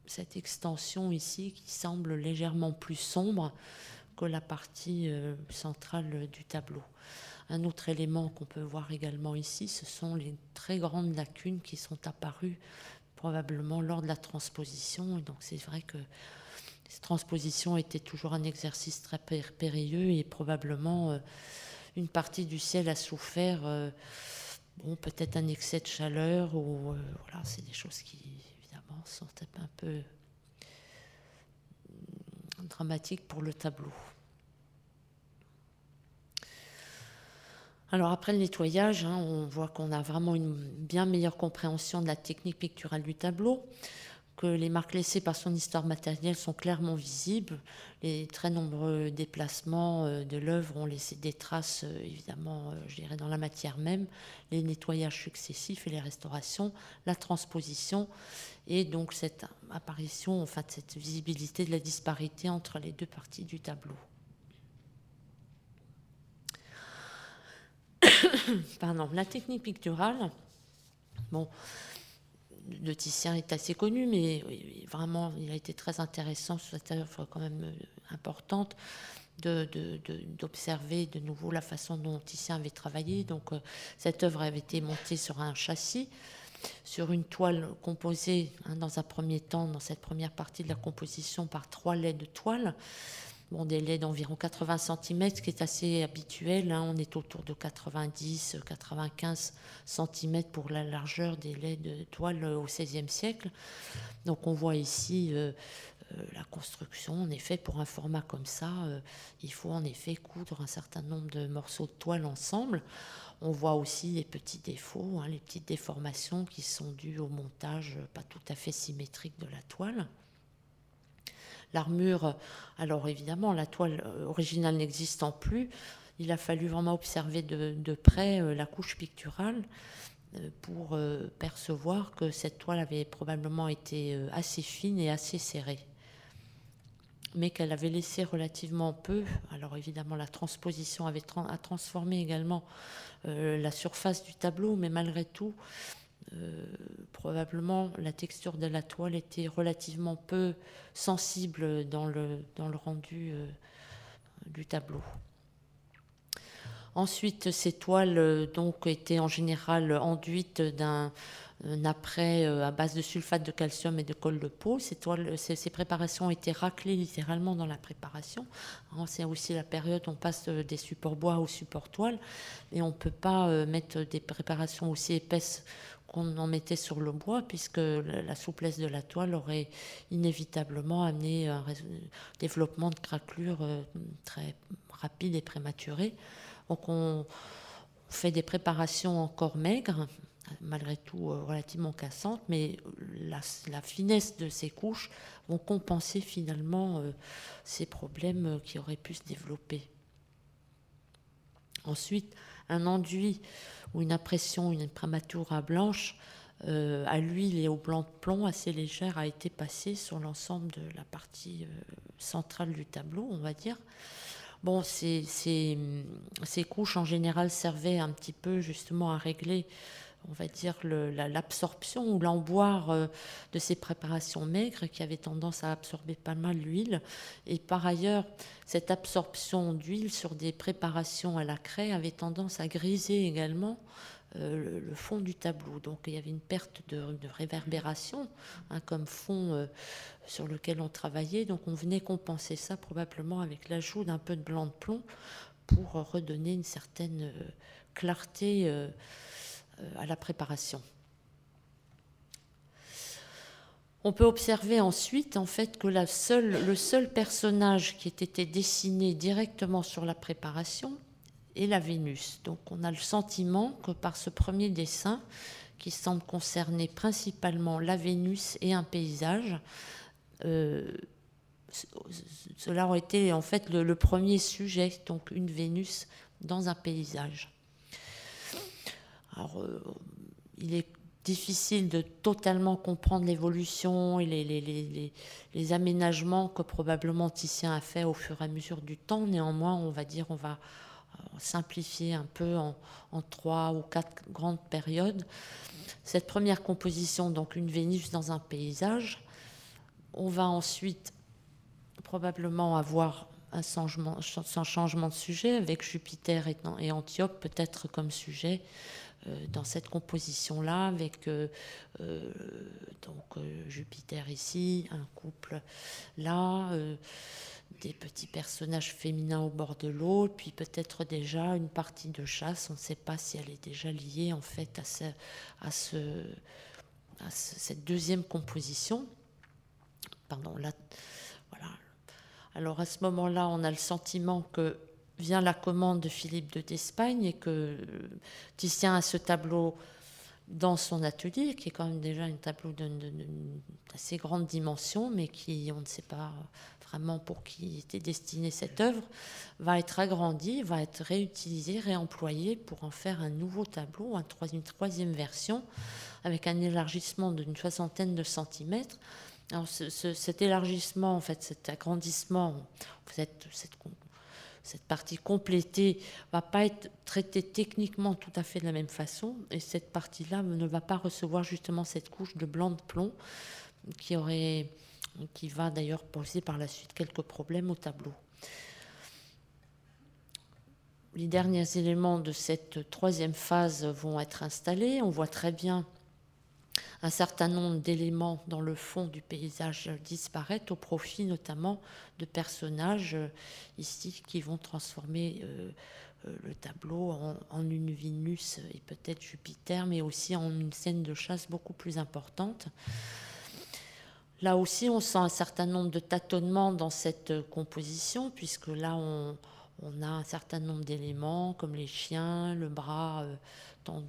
Speaker 2: cette extension ici qui semble légèrement plus sombre que la partie centrale du tableau. Un autre élément qu'on peut voir également ici, ce sont les très grandes lacunes qui sont apparues probablement lors de la transposition. Et donc c'est vrai que cette transposition était toujours un exercice très périlleux et probablement euh, une partie du ciel a souffert, euh, bon, peut-être un excès de chaleur ou euh, voilà, c'est des choses qui évidemment sont un peu dramatiques pour le tableau. Alors après le nettoyage, hein, on voit qu'on a vraiment une bien meilleure compréhension de la technique picturale du tableau, que les marques laissées par son histoire matérielle sont clairement visibles. Les très nombreux déplacements euh, de l'œuvre ont laissé des traces, euh, évidemment, euh, je dirais, dans la matière même, les nettoyages successifs et les restaurations, la transposition, et donc cette apparition, enfin cette visibilité de la disparité entre les deux parties du tableau. Pardon, la technique picturale, bon, le Titien est assez connu, mais vraiment, il a été très intéressant cette œuvre quand même euh, importante d'observer de, de, nouveau la façon dont Titien avait travaillé. Donc, euh, cette œuvre avait été montée sur un châssis, sur une toile composée, hein, dans un premier temps, dans cette première partie de la composition, par trois laits de toile bon, des laits d'environ 80 cm, ce qui est assez habituel. Hein. on est autour de 90-95 cm pour la largeur des laits de toile au XVIe siècle. Donc on voit ici euh, euh, la construction. En effet, pour un format comme ça, euh, il faut en effet coudre un certain nombre de morceaux de toile ensemble. On voit aussi les petits défauts, hein, les petites déformations qui sont dues au montage pas tout à fait symétrique de la toile. L'armure, alors évidemment, la toile euh, originale n'existant plus, il a fallu vraiment observer de, près euh, la couche picturale euh, pour percevoir que cette toile avait probablement été assez fine et assez serrée, mais qu'elle avait laissé relativement peu. Alors évidemment, la transposition avait a transformé également la surface du tableau, mais malgré tout, probablement la texture de la toile était relativement peu sensible dans le, dans le rendu euh, du tableau. Ensuite, ces toiles donc étaient en général enduites d'un après à base de sulfate de calcium et de colle de peau. Ces, toiles, ces, préparations étaient raclées littéralement dans la préparation. Hein, c'est aussi la période où on passe des supports bois aux supports toiles et on ne peut pas mettre des préparations aussi épaisses qu'on en mettait sur le bois, puisque la souplesse de la toile aurait inévitablement amené un développement de craquelures euh, très rapide et prématuré. Donc on fait des préparations encore maigres, malgré tout euh, relativement cassantes, mais la, finesse de ces couches vont compenser finalement euh, ces problèmes qui auraient pu se développer. Ensuite, un enduit ou une impression, une imprimatura blanche euh, à l'huile et au blanc de plomb assez légère a été passée sur l'ensemble de la partie euh, centrale du tableau, on va dire. Bon, ces, ces, couches en général servaient un petit peu justement à régler on va dire, l'absorption ou l'emboire euh, de ces préparations maigres qui avaient tendance à absorber pas mal l'huile. Et par ailleurs, cette absorption d'huile sur des préparations à la craie avait tendance à griser également euh, le, fond du tableau. Donc il y avait une perte de, réverbération hein, comme fond euh, sur lequel on travaillait. Donc on venait compenser ça probablement avec l'ajout d'un peu de blanc de plomb pour redonner une certaine clarté à la préparation. On peut observer ensuite en fait que le seul personnage qui ait été dessiné directement sur la préparation est la Vénus. Donc on a le sentiment que par ce premier dessin, qui semble concerner principalement la Vénus et un paysage, euh, cela aurait été en fait le, premier sujet, donc une Vénus dans un paysage. Alors, euh, il est difficile de totalement comprendre l'évolution et les, aménagements que probablement Titien a fait au fur et à mesure du temps. Néanmoins, on va dire, on va euh, simplifier un peu en, trois ou quatre grandes périodes. Cette première composition, donc une Vénus dans un paysage, on va ensuite probablement avoir un changement, changement de sujet avec Jupiter et Antiope peut-être comme sujet dans cette composition-là, avec euh, euh, donc Jupiter ici, un couple là, des petits personnages féminins au bord de l'eau, puis peut-être déjà une partie de chasse. On ne sait pas si elle est déjà liée en fait à, ce, à, ce, cette deuxième composition. Pardon, là, voilà. Alors à ce moment-là, on a le sentiment que vient la commande de Philippe de d'Espagne et que Titien a ce tableau dans son atelier, qui est quand même déjà un tableau d'une assez grande dimension, mais qui, on ne sait pas vraiment pour qui était destinée cette œuvre, va être agrandi, va être réutilisé, réemployé pour en faire un nouveau tableau, une troisième version, avec un élargissement d'une soixantaine de centimètres. Alors cet élargissement, en fait, cet agrandissement, cette, cette cette partie complétée va pas être traitée techniquement tout à fait de la même façon et cette partie-là ne va pas recevoir justement cette couche de blanc de plomb qui aurait qui va d'ailleurs poser par la suite quelques problèmes au tableau. Les derniers éléments de cette troisième phase vont être installés. On voit très bien un certain nombre d'éléments dans le fond du paysage disparaître au profit notamment de personnages euh, ici qui vont transformer euh, euh, le tableau en, une Vénus et peut-être Jupiter, mais aussi en une scène de chasse beaucoup plus importante. Là aussi, on sent un certain nombre de tâtonnements dans cette composition, puisque là, on, on a un certain nombre d'éléments comme les chiens, le bras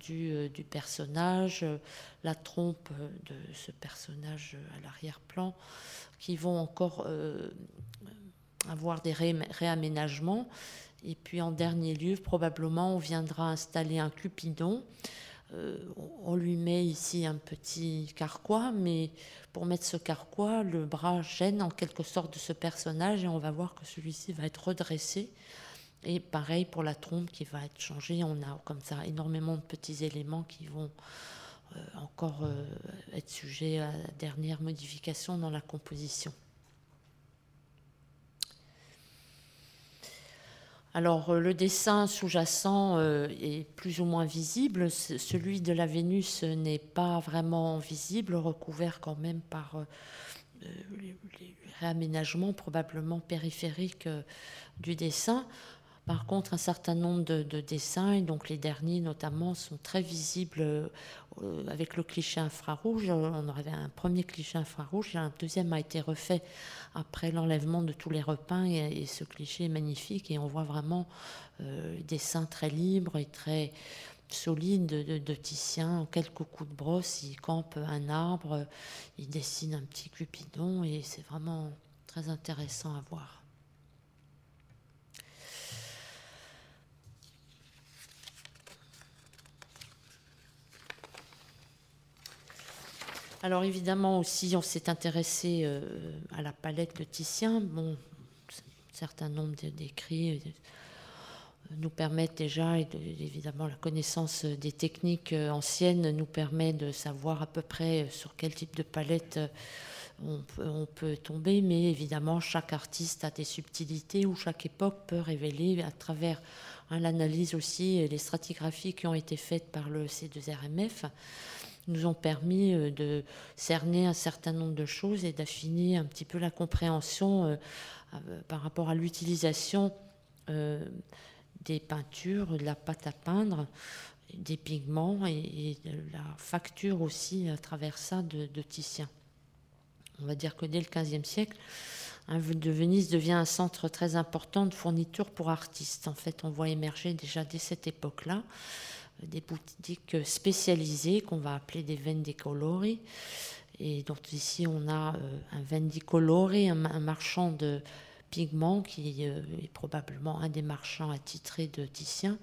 Speaker 2: euh, du personnage, euh, la trompe euh, de ce personnage à l'arrière-plan, qui vont encore avoir des réaménagements. Et puis en dernier lieu, probablement, on viendra installer un cupidon. on lui met ici un petit carquois, mais pour mettre ce carquois, le bras gêne en quelque sorte de ce personnage et on va voir que celui-ci va être redressé et pareil pour la trompe qui va être changée. On a comme ça énormément de petits éléments qui vont euh, encore euh, être sujets à la dernière modification dans la composition. Alors le dessin sous-jacent est plus ou moins visible. Celui de la Vénus n'est pas vraiment visible, recouvert quand même par les réaménagements probablement périphériques du dessin. Par contre, un certain nombre de, dessins, et donc les derniers notamment, sont très visibles euh, avec le cliché infrarouge. On avait un premier cliché infrarouge, et un deuxième a été refait après l'enlèvement de tous les repeints, et, ce cliché est magnifique, et on voit vraiment euh, des dessins très libres et très solides de, de, Titien. En quelques coups de brosse, il campe un arbre, il dessine un petit cupidon, et c'est vraiment très intéressant à voir. Alors évidemment aussi, on s'est intéressé euh, à la palette de Titien. Bon, un certain nombre d'écrits euh, nous permettent déjà, et évidemment la connaissance des techniques euh, anciennes nous permet de savoir à peu près sur quel type de palette on peut, tomber, mais évidemment chaque artiste a des subtilités ou chaque époque peut révéler à travers hein, l'analyse aussi les stratigraphies qui ont été faites par le C2RMF nous ont permis euh, de cerner un certain nombre de choses et d'affiner un petit peu la compréhension euh, euh, par rapport à l'utilisation des peintures, de la pâte à peindre, des pigments et, de la facture aussi à travers ça de, Titien. On va dire que dès le XVe siècle, de Venise devient un centre très important de fourniture pour artistes. En fait, on voit émerger déjà dès cette époque-là des boutiques spécialisées qu'on va appeler des vendicolori. Et donc ici, on a euh, un vendicolori, un, un marchand de pigments qui euh, est probablement un des marchands attitrés de Titien.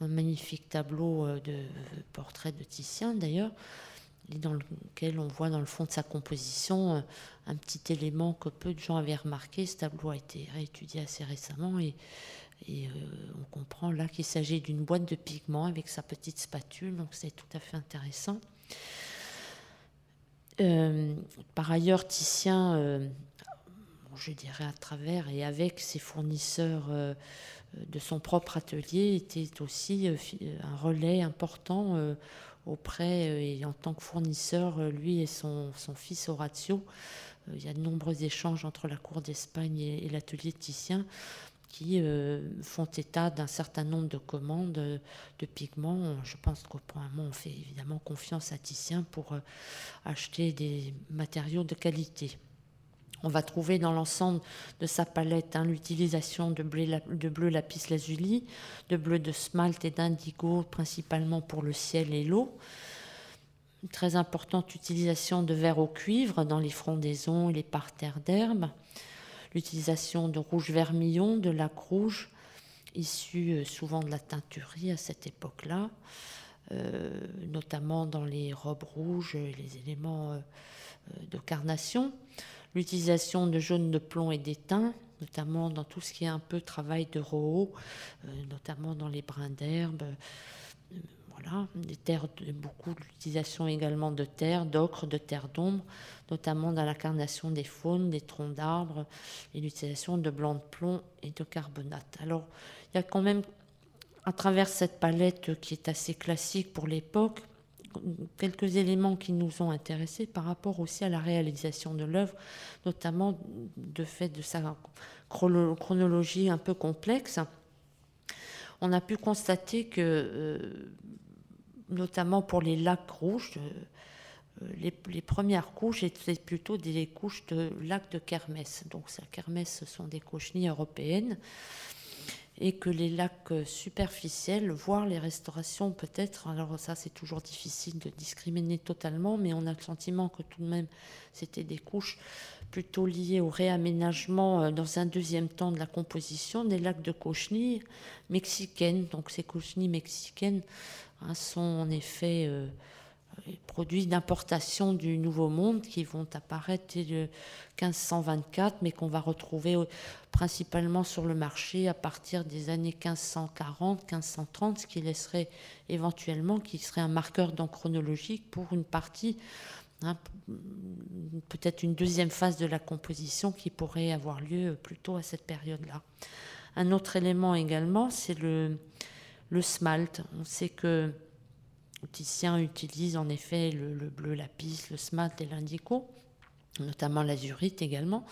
Speaker 2: Un magnifique tableau euh, de portrait de Titien d'ailleurs, dans lequel on voit dans le fond de sa composition un petit élément que peu de gens avaient remarqué. Ce tableau a été réétudié assez récemment et et euh, on comprend là qu'il s'agit d'une boîte de pigments avec sa petite spatule, donc c'est tout à fait intéressant. Euh, par ailleurs, Titien, euh, je dirais à travers et avec ses fournisseurs de son propre atelier, était aussi un relais important auprès et en tant que fournisseur, lui et son, fils Horatio. il y a de nombreux échanges entre la cour d'Espagne et, et l'atelier Titien qui euh, font état d'un certain nombre de commandes de pigments. Je pense qu'au point on fait évidemment confiance à Titien pour euh, acheter des matériaux de qualité. On va trouver dans l'ensemble de sa palette hein, l'utilisation de bleu, de bleu lapis lazuli, de bleu de smalt et d'indigo, principalement pour le ciel et l'eau. Très importante utilisation de verre au cuivre dans les frondaisons et les parterres d'herbes l'utilisation de rouge vermillon, de lac rouge, issu euh, souvent de la teinturerie à cette époque-là, euh, notamment dans les robes rouges et les éléments euh, de carnation, l'utilisation de jaune de plomb et d'étain, notamment dans tout ce qui est un peu travail de roho, notamment dans les brins d'herbe. Beaucoup d'utilisation également de terre, d'ocre, de terre d'ombre, notamment dans l'incarnation des faunes, des troncs d'arbres et l'utilisation de blanc de plomb et de carbonate. Alors, il y a quand même, à travers cette palette qui est assez classique pour l'époque, quelques éléments qui nous ont intéressés par rapport aussi à la réalisation de l'œuvre, notamment de fait de sa chronologie un peu complexe. On a pu constater que, euh, notamment pour les lacs rouges, euh, euh, les, premières couches étaient plutôt des couches de lacs de Kermès. Donc, ces Kermès, ce sont des cochenilles européennes. Et que les lacs superficiels, voire les restaurations peut-être, alors ça c'est toujours difficile de discriminer totalement, mais on a le sentiment que tout de même c'était des couches plutôt liées au réaménagement euh, dans un deuxième temps de la composition des lacs de cochenilles mexicaines. Donc ces cochenilles mexicaines hein, sont en effet... Euh, produits d'importation du Nouveau Monde qui vont apparaître dès 1524, mais qu'on va retrouver principalement sur le marché à partir des années 1540, 1530, ce qui laisserait éventuellement, qui serait un marqueur chronologique pour une partie, hein, peut-être une deuxième phase de la composition qui pourrait avoir lieu plutôt à cette période-là. Un autre élément également, c'est le, le smalt. On sait que Titien utilise en effet le, bleu lapis, le smalt et l'indico, notamment l'azurite également,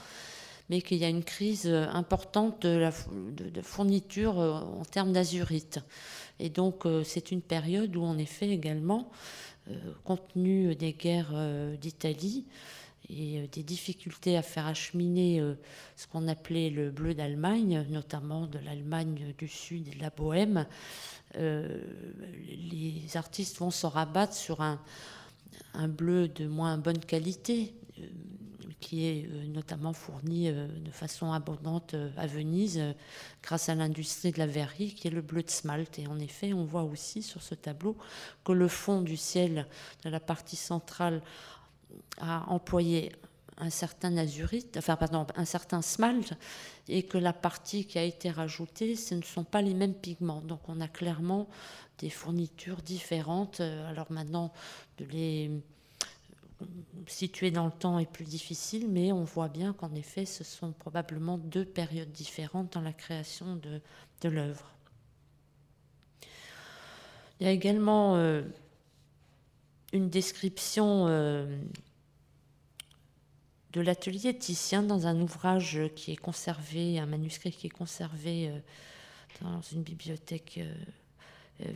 Speaker 2: mais qu'il y a une crise importante de, fourniture euh, en termes d'azurite. Et donc euh, c'est une période où en effet également, euh, compte tenu des guerres d'Italie, et des difficultés à faire acheminer ce qu'on appelait le bleu d'Allemagne, notamment de l'Allemagne du Sud et de la Bohème, euh, les artistes vont se rabattre sur un, bleu de moins bonne qualité, euh, qui est euh, notamment fourni de façon abondante à Venise grâce à l'industrie de la verrerie, qui est le bleu de smalt. Et en effet, on voit aussi sur ce tableau que le fond du ciel de la partie centrale a employé un certain azurite, enfin pardon, un certain smalt, et que la partie qui a été rajoutée, ce ne sont pas les mêmes pigments. Donc on a clairement des fournitures différentes. Alors maintenant, de les situer dans le temps est plus difficile, mais on voit bien qu'en effet, ce sont probablement deux périodes différentes dans la création de, de l'œuvre. Il y a également euh, une description euh, de l'atelier Titien dans un ouvrage qui est conservé, un manuscrit qui est conservé euh, dans une bibliothèque euh,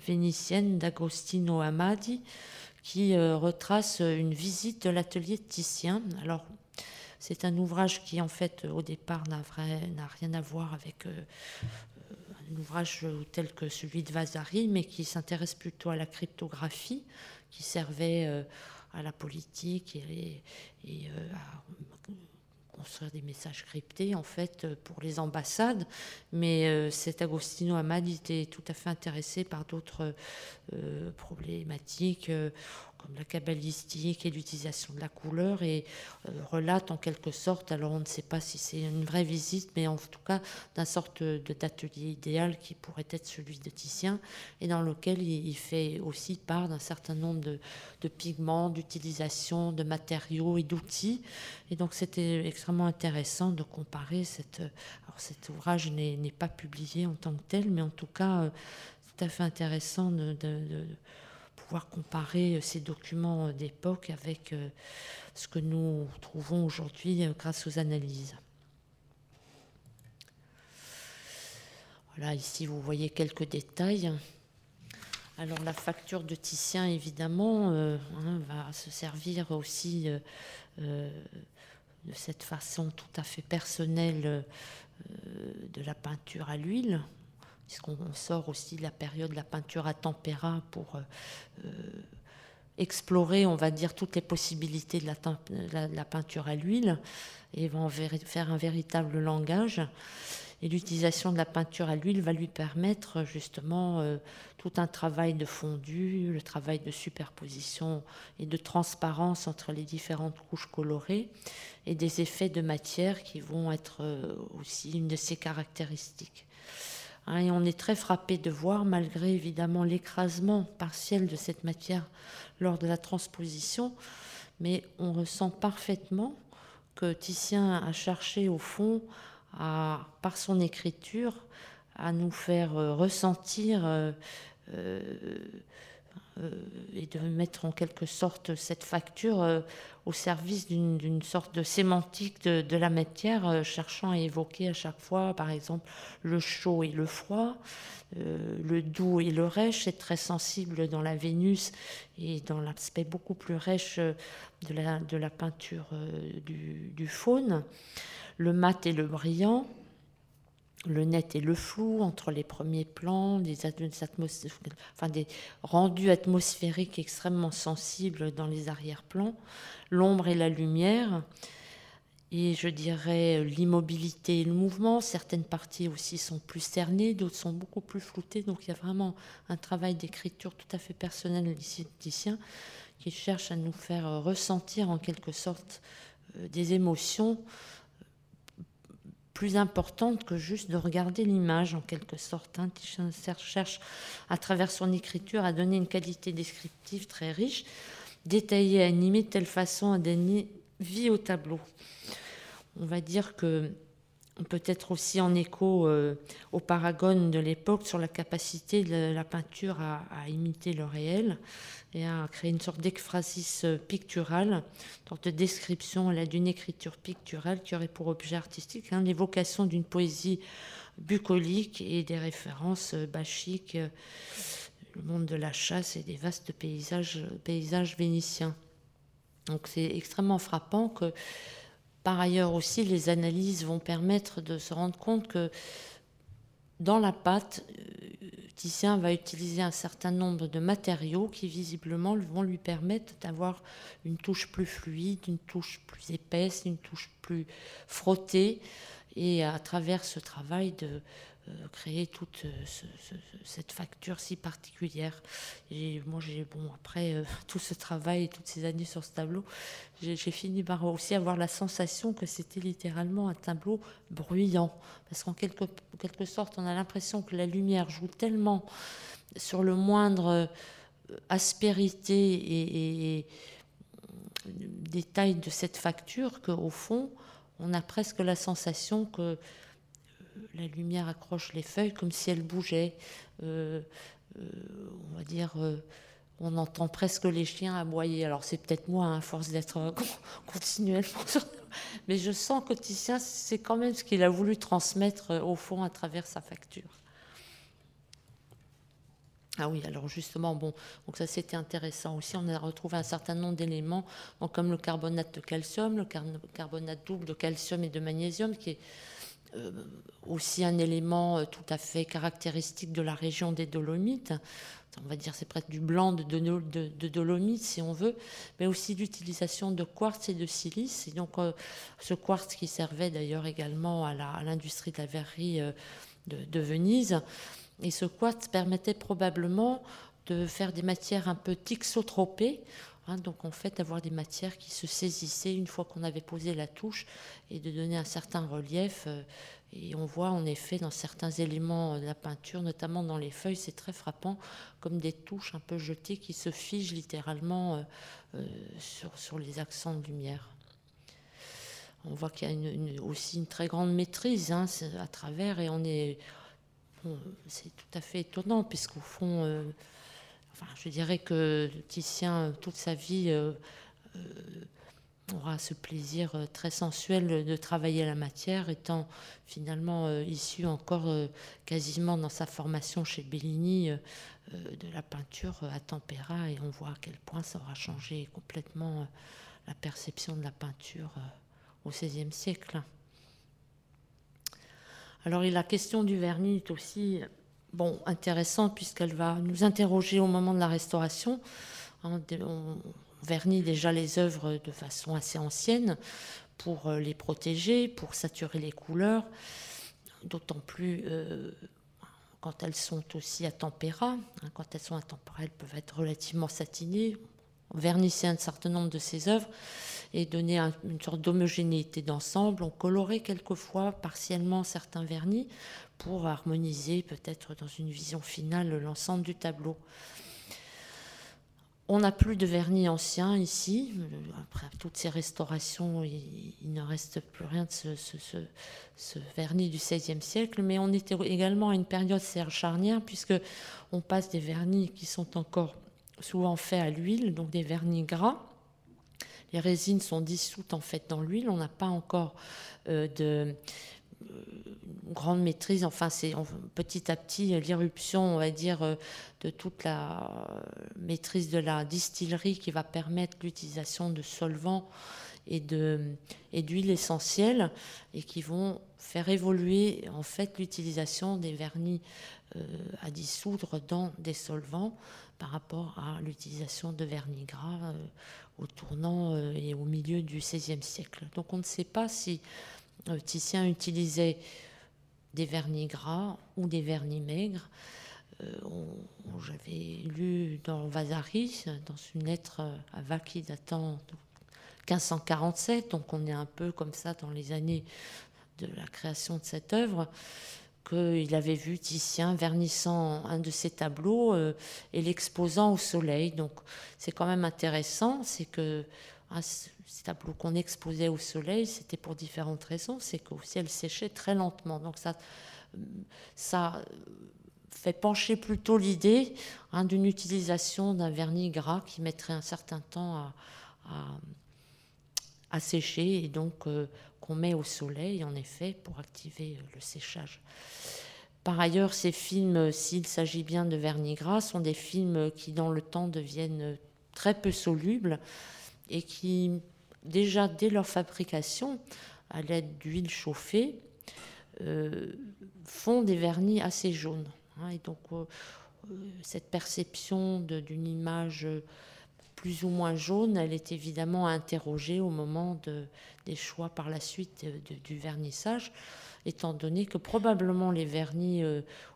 Speaker 2: vénitienne d'Agostino Amadi, qui retrace une visite de l'atelier Titien. Alors, c'est un ouvrage qui, en fait, au départ, n'a rien à voir avec un ouvrage tel que celui de Vasari, mais qui s'intéresse plutôt à la cryptographie, qui servait à la politique et, et euh, à construire des messages cryptés en fait pour les ambassades. Mais euh, cet Agostino Amad était tout à fait intéressé par d'autres euh, problématiques la cabalistique et l'utilisation de la couleur, et euh, relate en quelque sorte, alors on ne sait pas si c'est une vraie visite, mais en tout cas d'un sorte d'atelier idéal qui pourrait être celui de Titien, et dans lequel il, fait aussi part d'un certain nombre de, pigments, d'utilisation de matériaux et d'outils. Et donc c'était extrêmement intéressant de comparer cette... Alors cet ouvrage n'est pas publié en tant que tel, mais en tout cas, tout à fait intéressant de comparer euh, ces documents euh, d'époque avec euh, ce que nous trouvons aujourd'hui grâce aux analyses. Voilà, ici vous voyez quelques détails. Alors la facture de Titien, évidemment, hein, va se servir aussi de cette façon tout à fait personnelle de la peinture à l'huile puisqu'on sort aussi de la période de la peinture à tempéra pour euh, euh, explorer, on va dire, toutes les possibilités de la, peinture à l'huile et faire un véritable langage. Et l'utilisation de la peinture à l'huile va lui permettre justement euh, tout un travail de fondu, le travail de superposition et de transparence entre les différentes couches colorées et des effets de matière qui vont être aussi une de ses caractéristiques. Hein, et on est très frappé de voir, malgré évidemment l'écrasement partiel de cette matière lors de la transposition, mais on ressent parfaitement que Titien a cherché au fond, par son écriture, à nous faire euh, ressentir euh, euh, et de mettre en quelque sorte cette facture euh, au service d'une sorte de sémantique de, la matière, euh, cherchant à évoquer à chaque fois, par exemple, le chaud et le froid, le doux et le rêche. C'est très sensible dans la Vénus et dans l'aspect beaucoup plus rêche de la, peinture du faune. Le mat et le brillant le net et le flou entre les premiers plans, des, rendus atmosphériques extrêmement sensibles dans les arrière-plans, l'ombre et la lumière, et je dirais l'immobilité et le mouvement. Certaines parties aussi sont plus cernées, d'autres sont beaucoup plus floutées. Donc il y a vraiment un travail d'écriture tout à fait personnel ici qui cherche à nous faire ressentir en quelque sorte euh, des émotions plus importante que juste de regarder l'image en quelque sorte. Hein. cherche à travers son écriture à donner une qualité descriptive très riche, détaillée, animée de telle façon à donner vie au tableau. On va dire que peut-être aussi en écho euh, au paragone de l'époque sur la capacité de la peinture à, imiter le réel et à créer une sorte d'ephrasis picturale, une sorte de description d'une écriture picturale qui aurait pour objet artistique hein, l'évocation d'une poésie bucolique et des références bachiques, le monde de la chasse et des vastes paysages vénitiens. Donc c'est extrêmement frappant que par ailleurs aussi, les analyses vont permettre de se rendre compte que dans la pâte, euh, Titien va utiliser un certain nombre de matériaux qui visiblement vont lui permettre d'avoir une touche plus fluide, une touche plus épaisse, une touche plus frottée. Et à travers ce travail de, créer toute euh, cette facture si particulière. Et moi, j'ai bon après euh, tout ce travail et toutes ces années sur ce tableau, j'ai fini par aussi avoir la sensation que c'était littéralement un tableau bruyant, parce qu'en quelque, quelque sorte, on a l'impression que la lumière joue tellement sur le moindre aspérité et, et détail de cette facture qu'au fond, on a presque la sensation que la lumière accroche les feuilles comme si elles bougeaient. Euh, euh, on va dire, euh, on entend presque les chiens aboyer. Alors c'est peut-être moi, hein, à force d'être continuellement mais je sens que Titien, c'est quand même ce qu'il a voulu transmettre au fond à travers sa facture. Ah oui, alors justement, bon, donc ça c'était intéressant aussi. On a retrouvé un certain nombre d'éléments, comme le carbonate de calcium, le carbonate double de calcium et de magnésium, qui est aussi un élément euh, tout à fait caractéristique de la région des Dolomites. On va dire c'est presque du blanc de, de, Dolomites si on veut, mais aussi l'utilisation de quartz et de silice. Et donc euh, ce quartz qui servait d'ailleurs également à l'industrie de la verrerie de, Venise. Et ce quartz permettait probablement de faire des matières un peu tixotropées, Hein, donc en fait, avoir des matières qui se saisissaient une fois qu'on avait posé la touche et de donner un certain relief. Euh, et on voit en effet dans certains éléments de la peinture, notamment dans les feuilles, c'est très frappant, comme des touches un peu jetées qui se figent littéralement euh, euh, sur, les accents de lumière. On voit qu'il y a aussi une très grande maîtrise hein, à travers et on est. c'est tout à fait étonnant, puisqu'au fond je dirais que Titien, toute sa vie, euh, euh, aura ce plaisir euh, très sensuel de travailler la matière, étant finalement issu encore quasiment dans sa formation chez Bellini de la peinture à tempéra, et on voit à quel point ça aura changé complètement la perception de la peinture au XVIe siècle. Alors, la question du vernis est aussi bon, intéressante puisqu'elle va nous interroger au moment de la restauration. Hein, on vernit déjà les œuvres de façon assez ancienne pour euh, les protéger, pour saturer les couleurs, d'autant plus euh, quand elles sont aussi à tempéra. Hein, quand elles sont à tempéra, elles peuvent être relativement satinées. On vernissait un certain nombre de ces œuvres et donner une sorte d'homogénéité d'ensemble. On colorait quelquefois partiellement certains vernis pour harmoniser peut-être dans une vision finale l'ensemble du tableau. On n'a plus de vernis ancien ici. Après toutes ces restaurations, il, ne reste plus rien de ce, vernis du XVIe siècle. Mais on était également à une période charnière, puisque on passe des vernis qui sont encore souvent faits à l'huile, donc des vernis gras. Les résines sont dissoutes en fait dans l'huile. On n'a pas encore euh, de grande maîtrise, enfin c'est petit à petit l'irruption, on va dire, euh, de toute la euh, maîtrise de la distillerie qui va permettre l'utilisation de solvants et d'huiles essentielles et qui vont faire évoluer en fait l'utilisation des vernis euh, à dissoudre dans des solvants par rapport à l'utilisation de vernis gras au tournant et au milieu du XVIe siècle. Donc on ne sait pas si Titien utilisait des vernis gras ou des vernis maigres. Euh, j'avais lu dans Vasari, dans une lettre à Vaki datant de 1547, donc on est un peu comme ça dans les années de la création de cette œuvre, qu'il avait vu Titien vernissant un de ses tableaux euh, et l'exposant au soleil. Donc c'est quand même intéressant, c'est que hein, ces tableaux qu'on exposait au soleil, c'était pour différentes raisons. C'est qu'au ciel séchait très lentement. Donc ça, ça fait pencher plutôt l'idée hein, d'une utilisation d'un vernis gras qui mettrait un certain temps à, sécher et donc euh, qu'on met au soleil, en effet, pour activer le séchage. Par ailleurs, ces films, s'il s'agit bien de vernis gras, sont des films qui, dans le temps, deviennent très peu solubles et qui, déjà dès leur fabrication, à l'aide d'huile chauffée, euh, font des vernis assez jaunes. Hein. et donc, euh, euh, cette perception d'une image plus ou moins jaune, elle est évidemment interrogée au moment de, des choix par la suite du vernissage, étant donné que probablement les vernis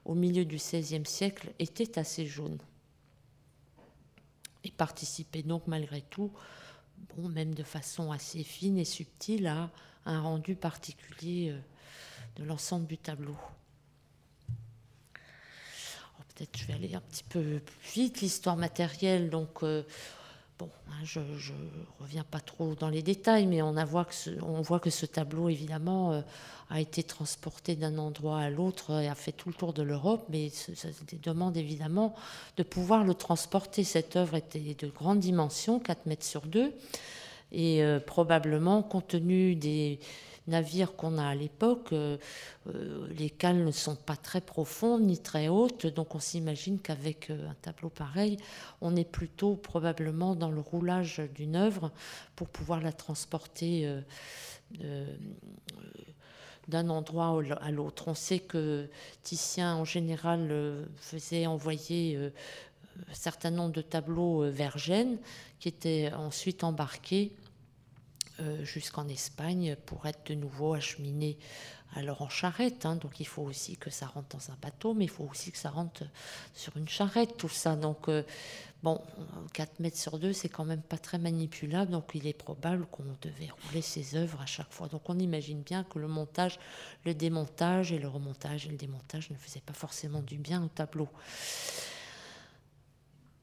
Speaker 2: au milieu du XVIe siècle étaient assez jaunes et participaient donc malgré tout, bon, même de façon assez fine et subtile, à un rendu particulier de l'ensemble du tableau. Peut-être je vais aller un petit peu plus vite. L'histoire matérielle, donc, euh, bon, hein, je ne reviens pas trop dans les détails, mais on, voit, que ce, tableau, évidemment, euh, a été transporté d'un endroit à l'autre et a fait tout le tour de l'Europe, mais ça demande évidemment de pouvoir le transporter. Cette œuvre était de grande dimension, 4 mètres sur 2, et euh, probablement, compte tenu des navires qu'on a à l'époque, euh, euh, les cales ne sont pas très profondes ni très hautes, donc on s'imagine qu'avec euh, un tableau pareil, on est plutôt probablement dans le roulage d'une œuvre pour pouvoir la transporter d'un endroit à l'autre. On sait que Titien, en général, faisait envoyer un certain nombre de tableaux vers Gênes, qui étaient ensuite embarqués jusqu'en Espagne pour être de nouveau acheminé alors en charrette. Hein. donc il faut aussi que ça rentre dans un bateau, mais il faut aussi que ça rentre sur une charrette, tout ça. Donc euh, bon, 4 mètres sur 2, c'est quand même pas très manipulable, donc il est probable qu'on devait rouler ses œuvres à chaque fois. Donc on imagine bien que le montage, le démontage et le remontage et le démontage ne faisaient pas forcément du bien au tableau.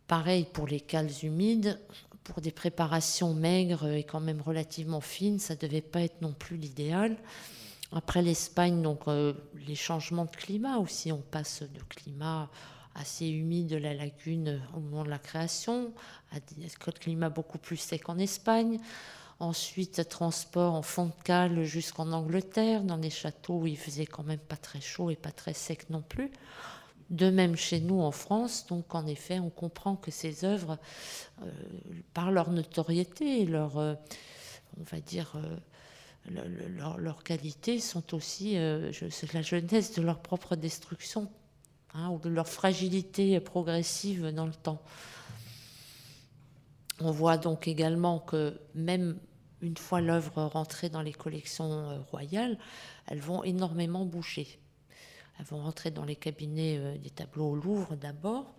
Speaker 2: Pareil pour les cales humides, pour des préparations maigres et quand même relativement fines, ça ne devait pas être non plus l'idéal. Après l'Espagne, donc euh, les changements de climat aussi, on passe de climat assez humide de la lagune au moment de la création à des climats beaucoup plus secs en Espagne. Ensuite, transport en fond de cale jusqu'en Angleterre, dans des châteaux où il faisait quand même pas très chaud et pas très sec non plus. De même chez nous en France, donc en effet, on comprend que ces œuvres, euh, par leur notoriété leur, euh, on va dire, euh, leur, qualité, sont aussi la jeunesse de leur propre destruction hein, ou de leur fragilité progressive dans le temps. On voit donc également que même une fois l'œuvre rentrée dans les collections royales, elles vont énormément bouger. Elles vont rentrer dans les cabinets euh, des tableaux au Louvre d'abord.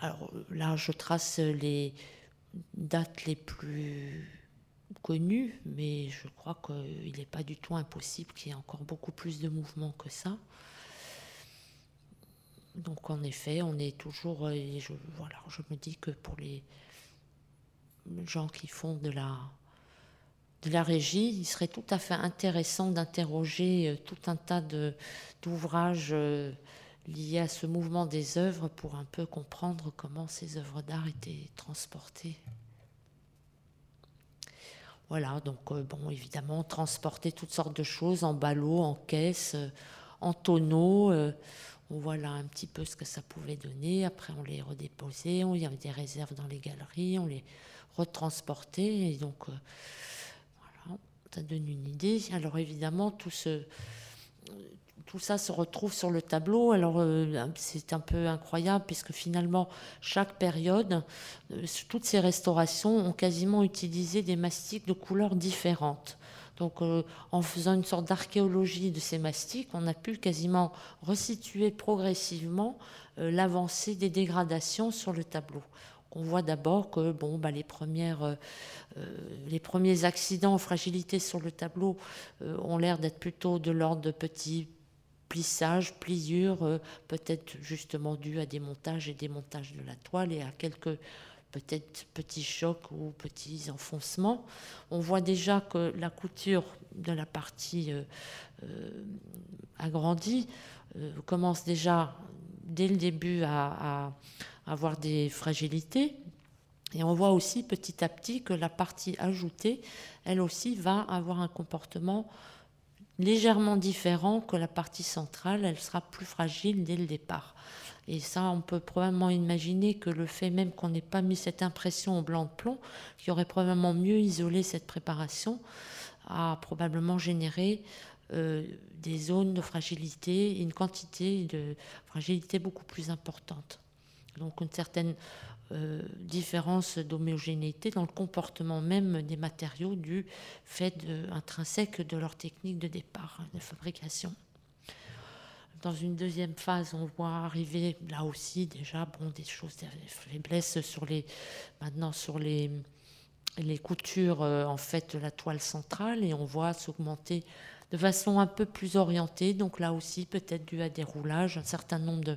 Speaker 2: Alors là, je trace les dates les plus connues, mais je crois qu'il n'est pas du tout impossible qu'il y ait encore beaucoup plus de mouvements que ça. Donc en effet, on est toujours. Euh, voilà, je me dis que pour les gens qui font de la de la régie, il serait tout à fait intéressant d'interroger euh, tout un tas d'ouvrages euh, liés à ce mouvement des œuvres pour un peu comprendre comment ces œuvres d'art étaient transportées. Voilà, donc euh, bon, évidemment, transporter toutes sortes de choses en ballots, en caisses, en tonneaux. on voit là un petit peu ce que ça pouvait donner. Après, on les redéposait. Il y avait des réserves dans les galeries. On les retransportait. Et donc, ça donne une idée. Alors évidemment, tout, ce, tout ça se retrouve sur le tableau. Alors euh, c'est un peu incroyable puisque finalement, chaque période, euh, toutes ces restaurations ont quasiment utilisé des mastiques de couleurs différentes. Donc, euh, en faisant une sorte d'archéologie de ces mastiques, on a pu quasiment resituer progressivement l'avancée des dégradations sur le tableau on voit d'abord que bon, bah, les, premières, euh, euh, les premiers accidents, fragilités sur le tableau euh, ont l'air d'être plutôt de l'ordre de petits plissages, pliures, peut-être justement dus à des montages et démontages de la toile et à quelques peut-être petits chocs ou petits enfoncements. On voit déjà que la couture de la partie agrandie commence déjà dès le début à, avoir des fragilités. Et on voit aussi petit à petit que la partie ajoutée, elle aussi, va avoir un comportement légèrement différent que la partie centrale. Elle sera plus fragile dès le départ. Et ça, on peut probablement imaginer que le fait même qu'on n'ait pas mis cette impression au blanc de plomb, qui aurait probablement mieux isolé cette préparation, a probablement généré euh, des zones de fragilité, une quantité de fragilité beaucoup plus importante. Donc une certaine euh, différence d'homogénéité dans le comportement même des matériaux du fait intrinsèque de leur technique de départ, de fabrication. Dans une deuxième phase, on voit arriver là aussi déjà bon, des choses, des faiblesses sur les, maintenant sur les, les coutures euh, en fait de la toile centrale et on voit s'augmenter de façon un peu plus orientée. Donc là aussi, peut-être dû à des roulages, un certain nombre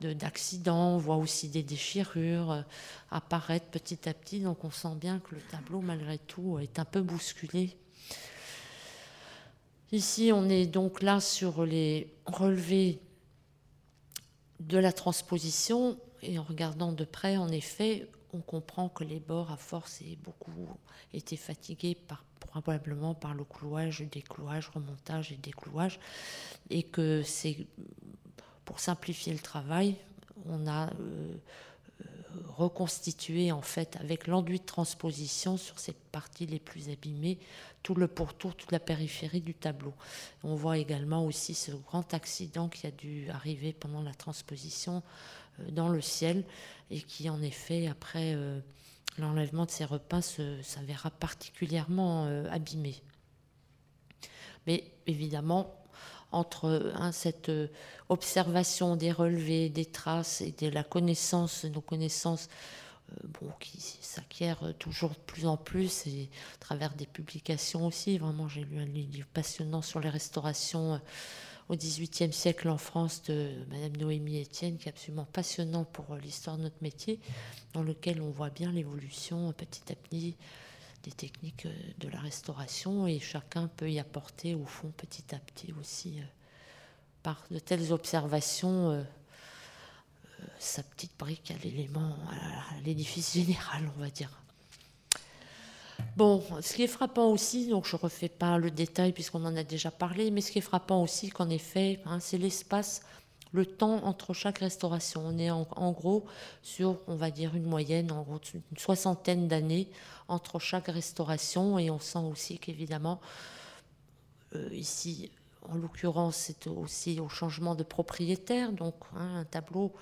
Speaker 2: de, d'accidents, on voit aussi des déchirures euh, apparaître petit à petit. Donc on sent bien que le tableau, malgré tout, est un peu bousculé Ici, on est donc là sur les relevés de la transposition et en regardant de près, en effet, on comprend que les bords, à force, aient beaucoup été fatigués par, probablement par le clouage, déclouage, remontage et déclouage, et que c'est pour simplifier le travail, on a euh, reconstitué en fait avec l'enduit de transposition sur cette partie les plus abîmées, tout le pourtour, toute la périphérie du tableau. On voit également aussi ce grand accident qui a dû arriver pendant la transposition euh, dans le ciel et qui en effet après euh, l'enlèvement de ces repas s'avérera particulièrement euh, abîmé. Mais évidemment, entre hein, cette euh, observation des relevés, des traces et de la connaissance, nos connaissances euh, bon, qui s'acquièrent toujours de plus en plus et à travers des publications aussi. Vraiment, j'ai lu un livre passionnant sur les restaurations euh, au XVIIIe siècle en France de Madame Noémie Etienne, qui est absolument passionnant pour l'histoire de notre métier, dans lequel on voit bien l'évolution petit à petit des techniques euh, de la restauration et chacun peut y apporter au fond petit à petit aussi euh, par de telles observations euh, sa petite brique à l'élément, à l'édifice général, on va dire. Bon, ce qui est frappant aussi, donc je ne refais pas le détail puisqu'on en a déjà parlé, mais ce qui est frappant aussi, qu'en effet, hein, c'est l'espace le temps entre chaque restauration. On est en, gros sur, on va dire, une moyenne, en gros, une soixantaine d'années entre chaque restauration. Et on sent aussi qu'évidemment, euh, ici, en l'occurrence, c'est aussi au changement de propriétaire. Donc, hein, un tableau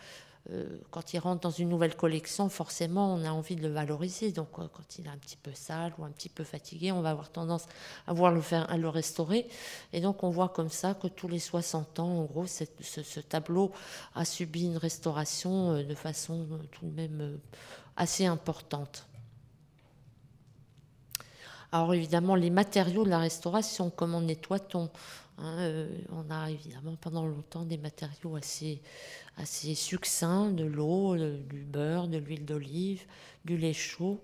Speaker 2: quand il rentre dans une nouvelle collection, forcément, on a envie de le valoriser. Donc, euh, quand il est un petit peu sale ou un petit peu fatigué, on va avoir tendance à le faire, à le restaurer. Et donc, on voit comme ça que tous les 60 ans, en gros, ce, tableau a subi une restauration euh, de façon tout de même assez importante. Alors, évidemment, les matériaux de la restauration, comment nettoie-t-on? Hein, On a évidemment pendant longtemps des matériaux assez assez succinct, de l'eau, du beurre, de l'huile d'olive, du lait chaud,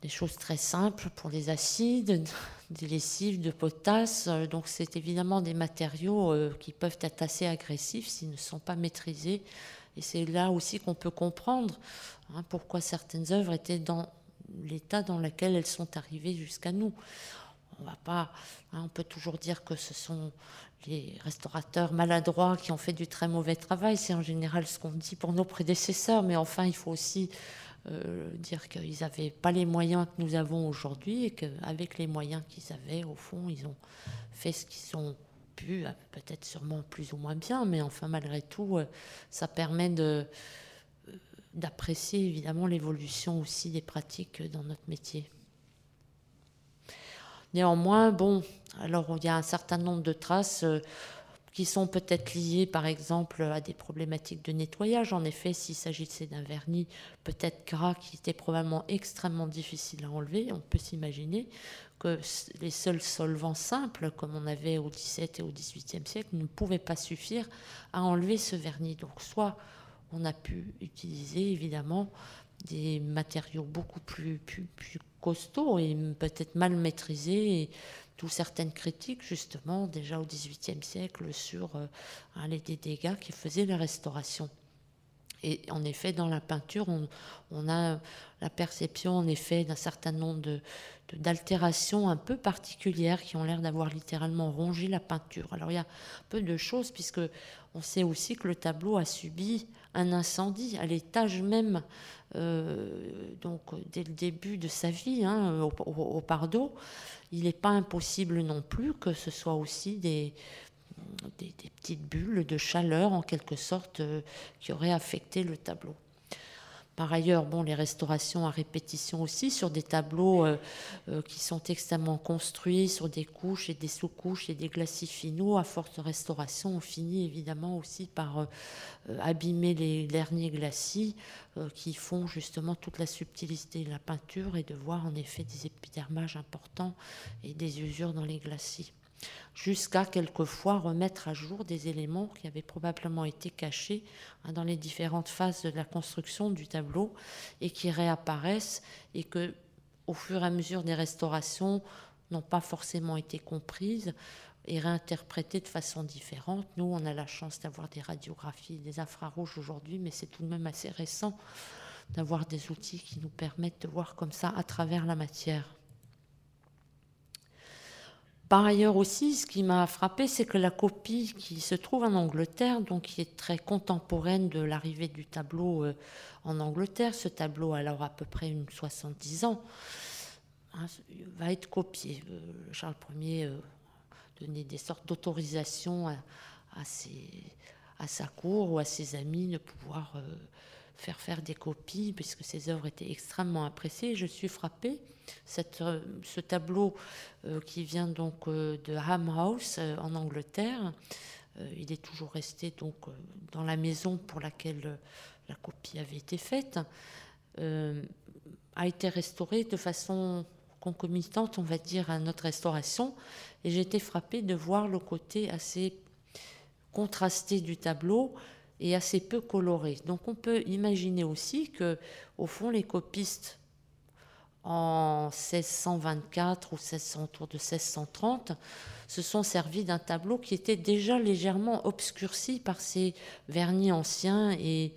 Speaker 2: des choses très simples pour les acides, des lessives de potasse. Donc c'est évidemment des matériaux euh, qui peuvent être assez agressifs s'ils ne sont pas maîtrisés. Et c'est là aussi qu'on peut comprendre hein, pourquoi certaines œuvres étaient dans l'état dans lequel elles sont arrivées jusqu'à nous. On va pas, hein, on peut toujours dire que ce sont les restaurateurs maladroits qui ont fait du très mauvais travail. C'est en général ce qu'on dit pour nos prédécesseurs, mais enfin, il faut aussi euh, dire qu'ils n'avaient pas les moyens que nous avons aujourd'hui et qu'avec les moyens qu'ils avaient, au fond, ils ont fait ce qu'ils ont pu, peut-être sûrement plus ou moins bien, mais enfin, malgré tout, euh, ça permet euh, d'apprécier évidemment l'évolution aussi des pratiques dans notre métier. Néanmoins, bon, alors il y a un certain nombre de traces euh, qui sont peut-être liées, par exemple, à des problématiques de nettoyage. En effet, s'il s'agissait d'un vernis peut-être gras qui était probablement extrêmement difficile à enlever, on peut s'imaginer que les seuls solvants simples, comme on avait au XVIIe et au XVIIIe siècle, ne pouvaient pas suffire à enlever ce vernis. Donc, soit on a pu utiliser évidemment des matériaux beaucoup plus, plus, plus costauds et peut-être mal maîtrisés. Et d'où certaines critiques, justement, déjà au XVIIIe siècle, sur euh, les dégâts qui faisaient les restaurations. Et en effet, dans la peinture, on, a la perception, en effet, d'un certain nombre d'altérations un peu particulières qui ont l'air d'avoir littéralement rongé la peinture. Alors il y a peu de choses, puisque on sait aussi que le tableau a subi un incendie à l'étage même, euh, donc dès le début de sa vie, hein, au, au, Pardo. Il n'est pas impossible non plus que ce soit aussi des, petites bulles de chaleur en quelque sorte euh, qui auraient affecté le tableau. Par ailleurs, bon, les restaurations à répétition aussi sur des tableaux euh, euh, qui sont extrêmement construits sur des couches et des sous-couches et des glacis finaux. À force de restauration, on finit évidemment aussi par abîmer les derniers glacis qui font justement toute la subtilité de la peinture et de voir en effet des épidermages importants et des usures dans les glacis jusqu'à quelquefois remettre à jour des éléments qui avaient probablement été cachés hein, dans les différentes phases de la construction du tableau et qui réapparaissent et que, au fur et à mesure des restaurations, n'ont pas forcément été comprises et réinterprétées de façon différente. Nous, on a la chance d'avoir des radiographies, des infrarouges aujourd'hui, mais c'est tout de même assez récent d'avoir des outils qui nous permettent de voir comme ça à travers la matière. Par ailleurs aussi, ce qui m'a frappé, c'est que la copie qui se trouve en Angleterre, donc qui est très contemporaine de l'arrivée du tableau euh, en Angleterre, ce tableau alors à peu près une 70 ans, hein, va être copié. Euh, Charles Ier euh, donnait des sortes d'autorisation à, à, sa cour ou à ses amis de pouvoir faire faire des copies, puisque ses œuvres étaient extrêmement appréciées. Je suis frappée euh, ce tableau euh, qui vient donc euh, de Ham House en Angleterre, il est toujours resté donc dans la maison pour laquelle la copie avait été faite, a été restauré de façon concomitante, on va dire, à notre restauration. Et j'ai été frappée de voir le côté assez contrasté du tableau et assez peu coloré. Donc on peut imaginer aussi que, au fond, les copistes en 1624 ou 1600, autour de 1630, se sont servis d'un tableau qui était déjà légèrement obscurci par ces vernis anciens et,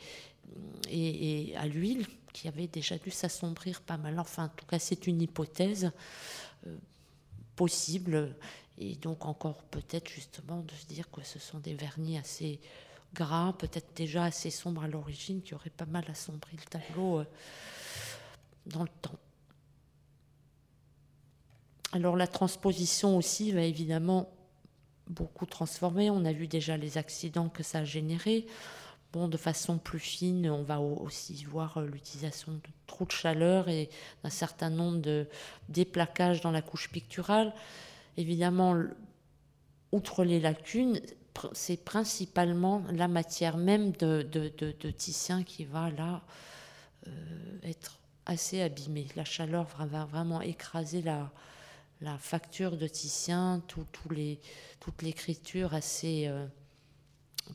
Speaker 2: et, à l'huile qui avait déjà dû s'assombrir pas mal. Enfin, en tout cas, c'est une hypothèse euh, possible et donc encore peut-être justement de se dire que ce sont des vernis assez gras, peut-être déjà assez sombres à l'origine, qui auraient pas mal assombri le tableau euh, dans le temps. Alors la transposition aussi va évidemment beaucoup transformer. On a vu déjà les accidents que ça a généré. Bon, de façon plus fine, on va aussi voir euh, l'utilisation de trop de chaleur et d'un certain nombre de déplaquages dans la couche picturale. Évidemment, outre les lacunes, c'est principalement la matière même de, Titien qui va là euh, être assez abîmée. La chaleur va vraiment écraser la, facture de Titien, toute l'écriture assez euh,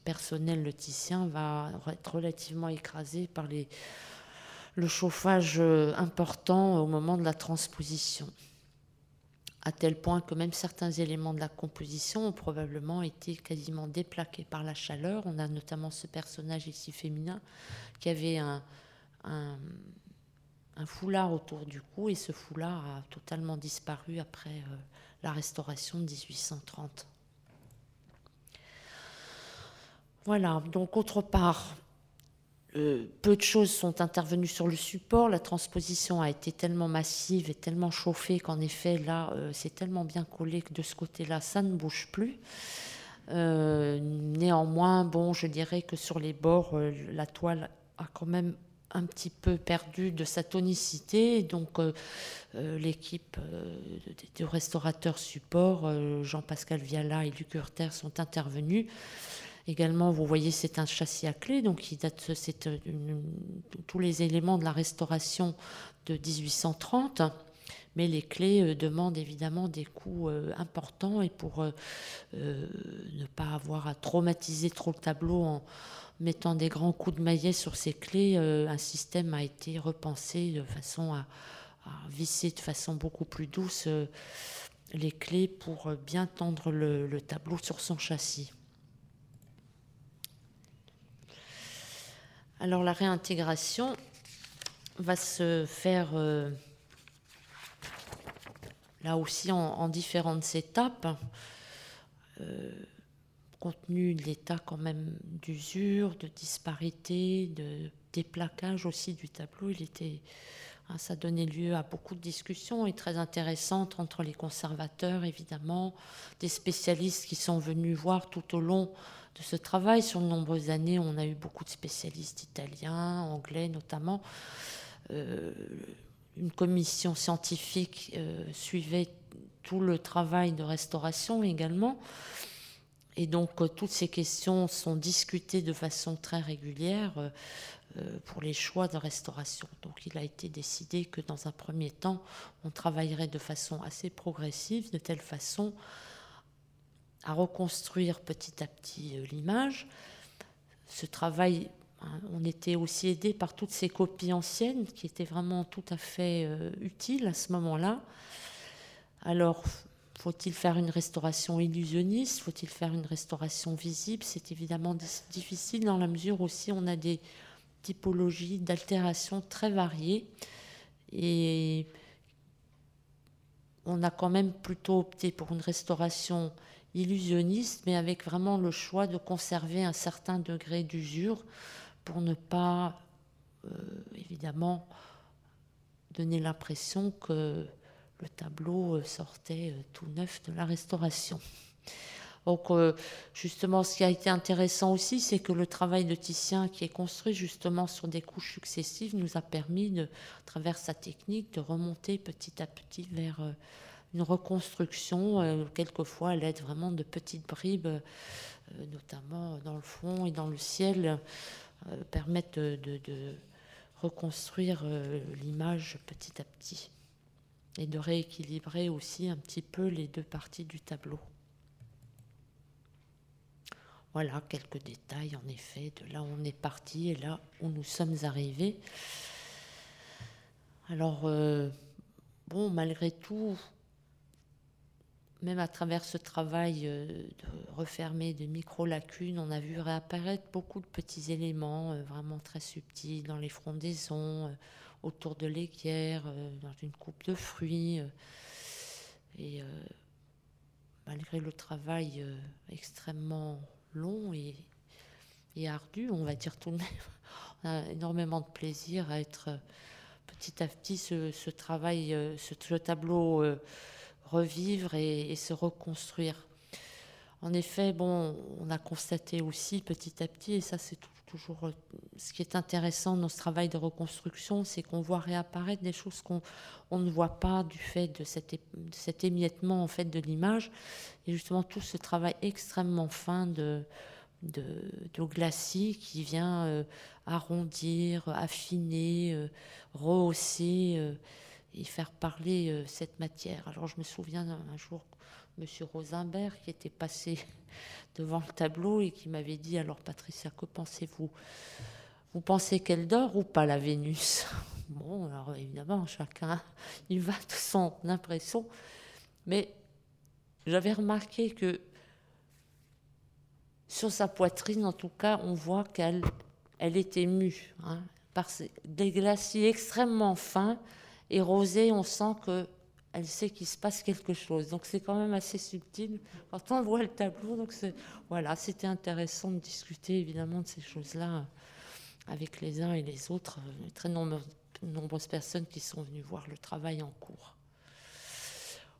Speaker 2: personnelle de Titien va être relativement écrasée par le chauffage euh, important au moment de la transposition. À tel point que même certains éléments de la composition ont probablement été quasiment déplaqués par la chaleur. On a notamment ce personnage ici féminin qui avait un foulard autour du cou et ce foulard a totalement disparu après euh, la restauration de 1830. Voilà, donc autre part, euh, peu de choses sont intervenues sur le support. La transposition a été tellement massive et tellement chauffée qu'en effet, là, euh, c'est tellement bien collé que de ce côté-là, ça ne bouge plus. néanmoins, bon, je dirais que sur les bords, la toile a quand même un petit peu perdu de sa tonicité. Donc, euh, euh, l'équipe euh, de restaurateurs support, Jean-Pascal Viala et Luc Hurter, sont intervenus. Également, vous voyez, c'est un châssis à clé, donc il date, c'est tous les éléments de la restauration de 1830. Mais les clés demandent évidemment des coûts importants et pour ne pas avoir à traumatiser trop le tableau en, mettant des grands coups de maillet sur ces clés, un système a été repensé de façon à, visser de façon beaucoup plus douce les clés pour bien tendre le tableau sur son châssis. Alors la réintégration va se faire euh, là aussi en, différentes étapes. Euh, compte tenu de l'état quand même d'usure, de disparité, de déplaquage aussi du tableau, il était, hein, ça donnait lieu à beaucoup de discussions et très intéressantes entre les conservateurs évidemment, des spécialistes qui sont venus voir tout au long de ce travail. Sur de nombreuses années, on a eu beaucoup de spécialistes italiens, anglais notamment. Euh, une commission scientifique euh, suivait tout le travail de restauration également. Et donc, euh, toutes ces questions sont discutées de façon très régulière pour les choix de restauration. Donc, il a été décidé que dans un premier temps, on travaillerait de façon assez progressive, de telle façon à reconstruire petit à petit euh, l'image. Ce travail, hein, on était aussi aidé par toutes ces copies anciennes qui étaient vraiment tout à fait euh, utiles à ce moment-là. Alors, faut-il faire une restauration illusionniste? Faut-il faire une restauration visible? C'est évidemment difficile dans la mesure aussi on a des typologies d'altération très variées. Et on a quand même plutôt opté pour une restauration illusionniste, mais avec vraiment le choix de conserver un certain degré d'usure pour ne pas, euh, évidemment, donner l'impression que le tableau euh, sortait euh, tout neuf de la restauration. Donc, justement, ce qui a été intéressant aussi, c'est que le travail de Titien, qui est construit justement sur des couches successives, nous a permis, de, à travers sa technique, de remonter petit à petit vers une reconstruction, euh, quelquefois à l'aide vraiment de petites bribes, euh, notamment dans le fond et dans le ciel, euh, permettent de, reconstruire l'image petit à petit et de rééquilibrer aussi un petit peu les deux parties du tableau. Voilà quelques détails en effet de là où on est parti et là où nous sommes arrivés. Alors, bon, malgré tout, même à travers ce travail euh, de de micro-lacunes, on a vu réapparaître beaucoup de petits éléments euh, vraiment très subtils dans les frondaisons, euh, autour de l'équerre, dans une coupe de fruits. Et malgré le travail extrêmement long et, ardu, on va dire tout de même, on a énormément de plaisir à être petit à petit ce, travail, ce tableau revivre et, se reconstruire. En effet, bon, on a constaté aussi petit à petit, et ça c'est toujours euh, ce qui est intéressant dans ce travail de reconstruction, c'est qu'on voit réapparaître des choses qu'on on ne voit pas du fait de cet, émiettement en fait de l'image, et justement tout ce travail extrêmement fin de, de, de glacis qui vient euh, arrondir, affiner, euh, rehausser et faire parler euh, cette matière. Alors je me souviens un jour, Monsieur Rosenberg qui était passé devant le tableau et qui m'avait dit alors Patricia, que pensez-vous? Vous pensez qu'elle dort ou pas la Vénus? Bon, alors évidemment, chacun il va de son impression, mais j'avais remarqué que sur sa poitrine, en tout cas, on voit qu'elle elle est émue hein, par des glaciers extrêmement fins et Rosée, on sent qu'elle sait qu'il se passe quelque chose. Donc c'est quand même assez subtil quand on voit le tableau. Donc voilà, c'était intéressant de discuter évidemment de ces choses-là avec les uns et les autres, très nombreuses personnes qui sont venues voir le travail en cours.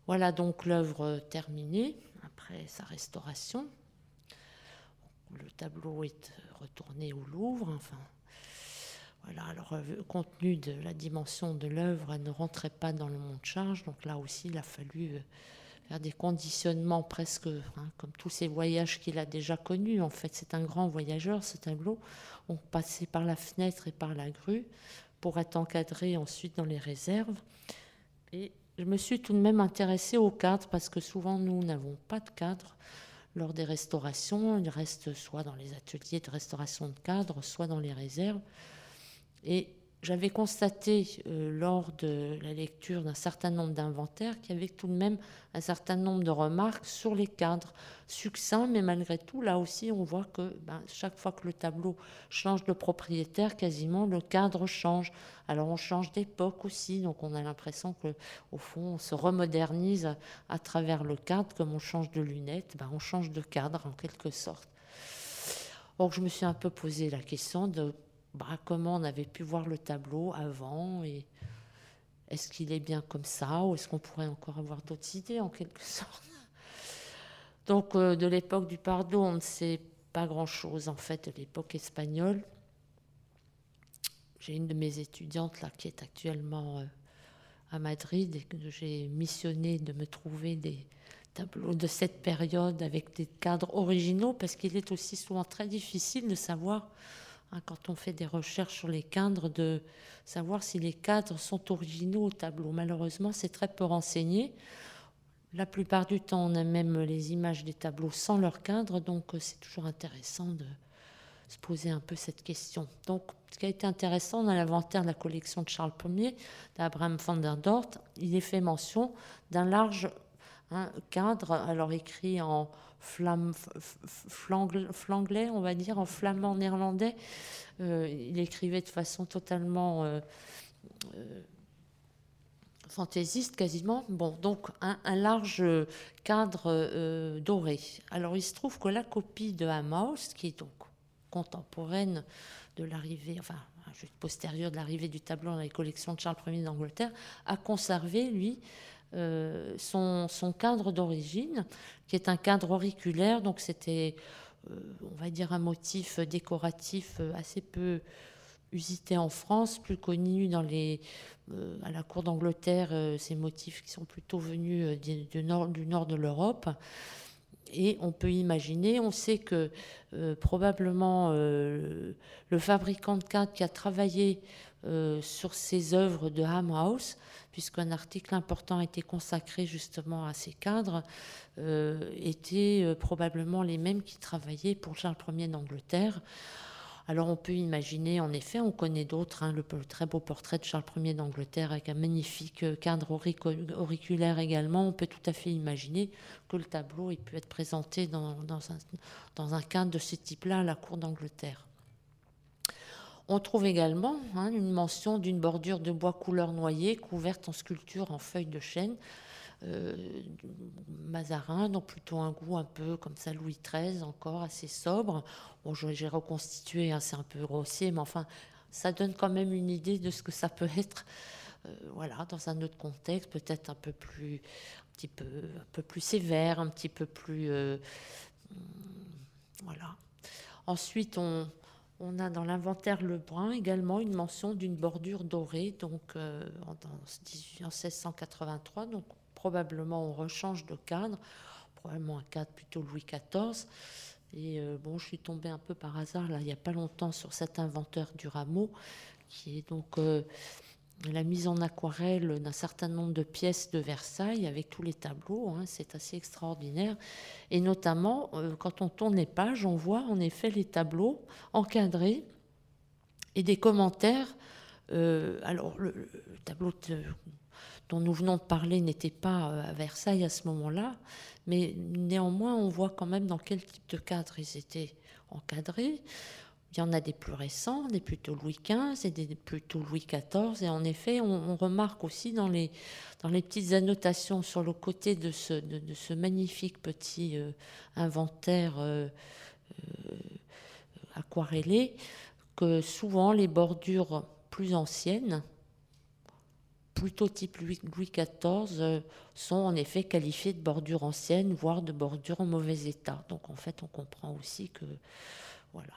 Speaker 2: Voilà donc l'œuvre terminée après sa restauration. Le tableau est retourné au Louvre, enfin voilà, alors, euh, compte tenu de la dimension de l'œuvre, elle ne rentrait pas dans le monte charge. Donc là aussi, il a fallu euh, faire des conditionnements presque hein, comme tous ces voyages qu'il a déjà connus. En fait, c'est un grand voyageur, ce tableau. On passait par la fenêtre et par la grue pour être encadré ensuite dans les réserves. Et je me suis tout de même intéressée au cadre parce que souvent, nous n'avons pas de cadre. lors des restaurations. Il reste soit dans les ateliers de restauration de cadres, soit dans les réserves. Et j'avais constaté euh, lors de la lecture d'un certain nombre d'inventaires qu'il y avait tout de même un certain nombre de remarques sur les cadres succincts, mais malgré tout, là aussi, on voit que ben, chaque fois que le tableau change de propriétaire, quasiment le cadre change. Alors on change d'époque aussi, donc on a l'impression que au fond, on se remodernise à, travers le cadre, comme on change de lunettes, ben, on change de cadre en quelque sorte. Donc je me suis un peu posé la question de bah, comment on avait pu voir le tableau avant et est-ce qu'il est bien comme ça ou est-ce qu'on pourrait encore avoir d'autres idées en quelque sorte? Donc euh, de l'époque du Pardo, on ne sait pas grand-chose en fait de l'époque espagnole. J'ai une de mes étudiantes là qui est actuellement euh, à Madrid et que j'ai missionné de me trouver des tableaux de cette période avec des cadres originaux parce qu'il est aussi souvent très difficile de savoir quand on fait des recherches sur les cadres, de savoir si les cadres sont originaux au tableau. Malheureusement, c'est très peu renseigné. La plupart du temps, on a même les images des tableaux sans leur cadre, donc euh, c'est toujours intéressant de se poser un peu cette question. Donc, ce qui a été intéressant dans l'inventaire de la collection de Charles Ier, d'Abraham van der Dort, il est fait mention d'un large hein, cadre, alors écrit en flam, flanglais, on va dire, en flamand néerlandais. Euh, il écrivait de façon totalement euh, euh, fantaisiste quasiment. Bon, donc un, large cadre doré. Alors il se trouve que la copie de Hammaus, qui est donc contemporaine de l'arrivée, enfin juste postérieure de l'arrivée du tableau dans les collections de Charles Ier d'Angleterre, a conservé, lui, euh, son, cadre d'origine, qui est un cadre auriculaire, donc c'était, euh, on va dire, un motif décoratif euh, assez peu usité en France, plus connu dans les, à la cour d'Angleterre, ces motifs qui sont plutôt venus du, nord, du nord de l'Europe. Et on peut imaginer, on sait que probablement le fabricant de cadres qui a travaillé sur ces œuvres de Hamhouse puisqu'un article important a été consacré justement à ces cadres, euh, étaient euh, probablement les mêmes qui travaillaient pour Charles Ier d'Angleterre. Alors on peut imaginer, en effet, on connaît d'autres, hein, le, très beau portrait de Charles Ier d'Angleterre avec un magnifique euh, cadre auriculaire également. On peut tout à fait imaginer que le tableau ait pu être présenté dans, un, dans un cadre de ce type-là à la cour d'Angleterre. On trouve également hein, une mention d'une bordure de bois couleur noyer couverte en sculpture en feuilles de chêne. Euh, Mazarin, donc plutôt un goût un peu comme ça, Louis XIII, encore assez sobre. Bon, j'ai reconstitué, hein, c'est un peu grossier, mais enfin, ça donne quand même une idée de ce que ça peut être. Euh, voilà, dans un autre contexte, peut-être un peu plus, un petit peu, un peu plus sévère, un petit peu plus, euh, voilà. Ensuite, on, on a dans l'inventaire Lebrun également une mention d'une bordure dorée, donc euh, en, 1683, donc probablement on rechange de cadre, probablement un cadre plutôt Louis XIV. Et euh, bon, je suis tombée un peu par hasard là, il n'y a pas longtemps sur cet inventeur du rameau, qui est donc euh, la mise en aquarelle d'un certain nombre de pièces de Versailles avec tous les tableaux. Hein, c'est assez extraordinaire. Et notamment, euh, quand on tourne les pages, on voit en effet les tableaux encadrés et des commentaires. Euh, alors, le, tableau dont nous venons de parler n'était pas euh, à Versailles à ce moment-là, mais néanmoins, on voit quand même dans quel type de cadre ils étaient encadrés. Il y en a des plus récents, des plutôt Louis XV et des plutôt Louis XIV. Et en effet, on, remarque aussi dans les, dans les petites annotations sur le côté de ce, de, ce magnifique petit euh, inventaire euh, euh, aquarellé que souvent les bordures plus anciennes, plutôt type Louis, Louis XIV, sont en effet qualifiées de bordures anciennes, voire de bordures en mauvais état. Donc en fait, on comprend aussi que voilà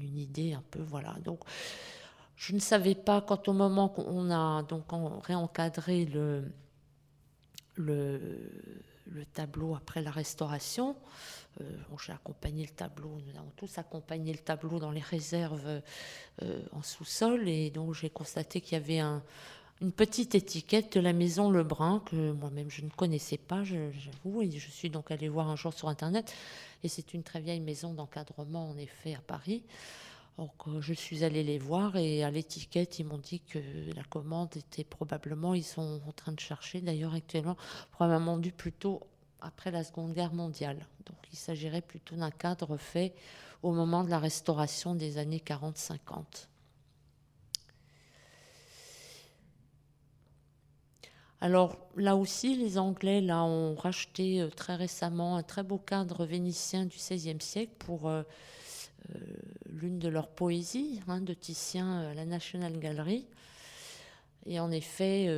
Speaker 2: une idée un peu, voilà. Donc, je ne savais pas quand au moment qu'on a donc réencadré le, le, le, tableau après la restauration, euh, j'ai accompagné le tableau, nous avons tous accompagné le tableau dans les réserves euh, en sous-sol, et donc j'ai constaté qu'il y avait un, une petite étiquette de la maison Lebrun que moi-même je ne connaissais pas, j'avoue, et je suis donc allée voir un jour sur Internet. Et c'est une très vieille maison d'encadrement, en effet, à Paris. Donc, euh, je suis allée les voir et à l'étiquette, ils m'ont dit que la commande était probablement, ils sont en train de chercher d'ailleurs actuellement, probablement dû plutôt après la Seconde Guerre mondiale. Donc, il s'agirait plutôt d'un cadre fait au moment de la restauration des années 40-50. Alors là aussi, les Anglais là, ont racheté euh, très récemment un très beau cadre vénitien du XVIe siècle pour euh, euh, l'une de leurs poésies hein, de Titien à la National Gallery. Et en effet,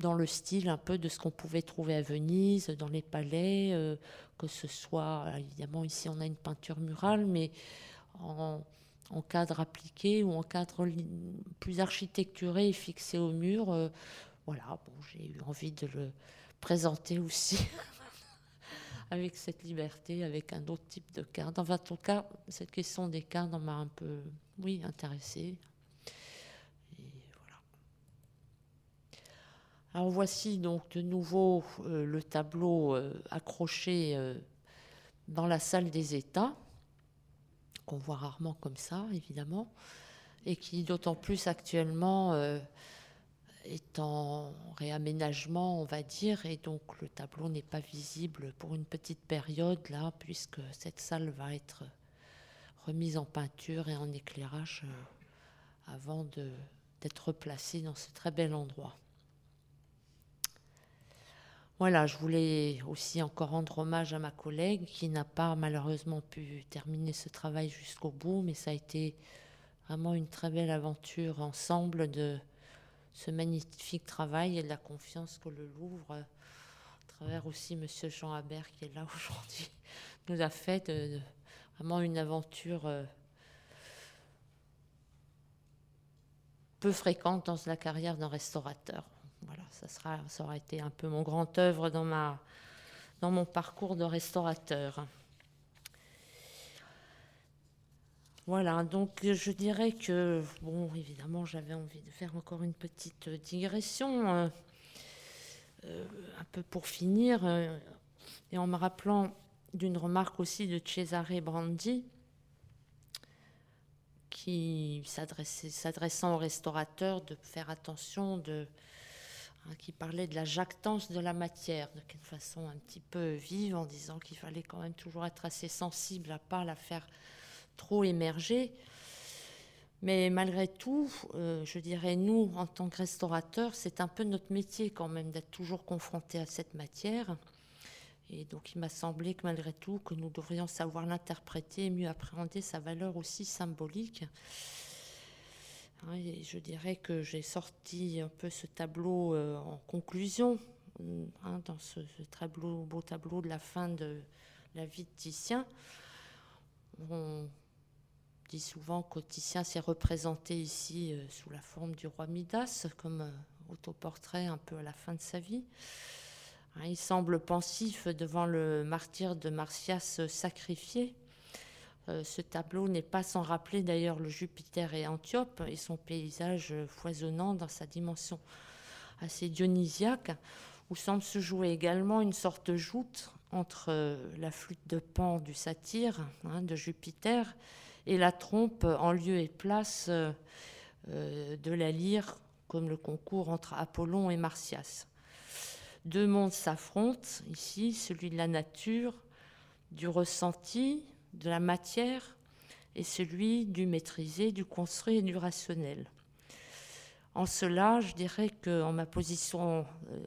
Speaker 2: dans le style un peu de ce qu'on pouvait trouver à Venise, dans les palais, que ce soit, évidemment ici on a une peinture murale, mais en, en cadre appliqué ou en cadre plus architecturé et fixé au mur. Euh, voilà, j'ai eu envie de le présenter aussi avec cette liberté, avec un autre type de cadre. Enfin, en tout cas, cette question des cadres m'a un peu, oui, intéressée. Alors voici donc de nouveau euh, le tableau euh, accroché dans la salle des États qu'on voit rarement comme ça, évidemment, et qui d'autant plus actuellement euh, est en réaménagement, on va dire, et donc le tableau n'est pas visible pour une petite période là, puisque cette salle va être remise en peinture et en éclairage euh, avant d'être placée dans ce très bel endroit. Voilà, je voulais aussi encore rendre hommage à ma collègue qui n'a pas malheureusement pu terminer ce travail jusqu'au bout, mais ça a été vraiment une très belle aventure ensemble de ce magnifique travail et de la confiance que le Louvre, à travers aussi Monsieur Jean Habert qui est là aujourd'hui, nous a fait de, vraiment une aventure euh, peu fréquente dans la carrière d'un restaurateur. Voilà, ça, sera, ça aura été un peu mon grand œuvre dans, ma, dans mon parcours de restaurateur. Voilà, donc je dirais que, bon, évidemment, j'avais envie de faire encore une petite digression, euh, euh, un peu pour finir, euh, et en me rappelant d'une remarque aussi de Cesare Brandi, qui s'adressant aux restaurateurs de faire attention de Hein, qui parlait de la jactance de la matière, de quelle façon un petit peu vive, en disant qu'il fallait quand même toujours être assez sensible à pas la faire trop émerger. Mais malgré tout, euh, je dirais, nous, en tant que restaurateurs, c'est un peu notre métier quand même d'être toujours confrontés à cette matière. Et donc il m'a semblé que malgré tout, que nous devrions savoir l'interpréter et mieux appréhender sa valeur aussi symbolique. Hein, je dirais que j'ai sorti un peu ce tableau euh, en conclusion, hein, dans ce, tableau, beau tableau de la fin de la vie de Titien. On dit souvent que Titien s'est représenté ici euh, sous la forme du roi Midas, comme euh, autoportrait un peu à la fin de sa vie. Hein, il semble pensif devant le martyr de Martias sacrifié. Euh, ce tableau n'est pas sans rappeler d'ailleurs le Jupiter et Antiope et son paysage foisonnant dans sa dimension assez dionysiaque, où semble se jouer également une sorte de joute entre euh, la flûte de Pan du satyre hein, de Jupiter et la trompe en lieu et place euh, de la lyre, comme le concours entre Apollon et Martias. Deux mondes s'affrontent ici, celui de la nature, du ressenti, de la matière et celui du maîtrisé, du construit et du rationnel. En cela, je dirais qu'en ma position euh,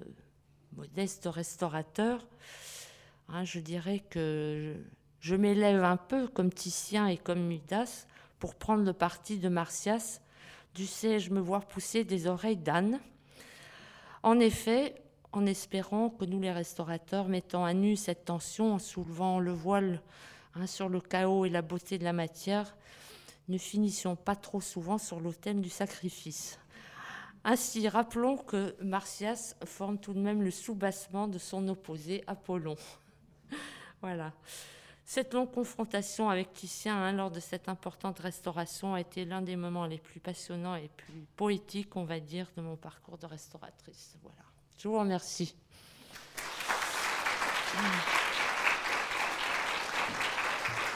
Speaker 2: modeste restaurateur, hein, je dirais que je, m'élève un peu comme Titien et comme Midas pour prendre le parti de Martias. Dussé-je me voir pousser des oreilles d'âne En effet, en espérant que nous les restaurateurs, mettons à nu cette tension en soulevant le voile Hein, sur le chaos et la beauté de la matière, ne finissions pas trop souvent sur l'autel du sacrifice. Ainsi, rappelons que Martias forme tout de même le soubassement de son opposé Apollon. voilà. Cette longue confrontation avec Titien hein, lors de cette importante restauration a été l'un des moments les plus passionnants et plus poétiques, on va dire, de mon parcours de restauratrice. Voilà. Je vous remercie.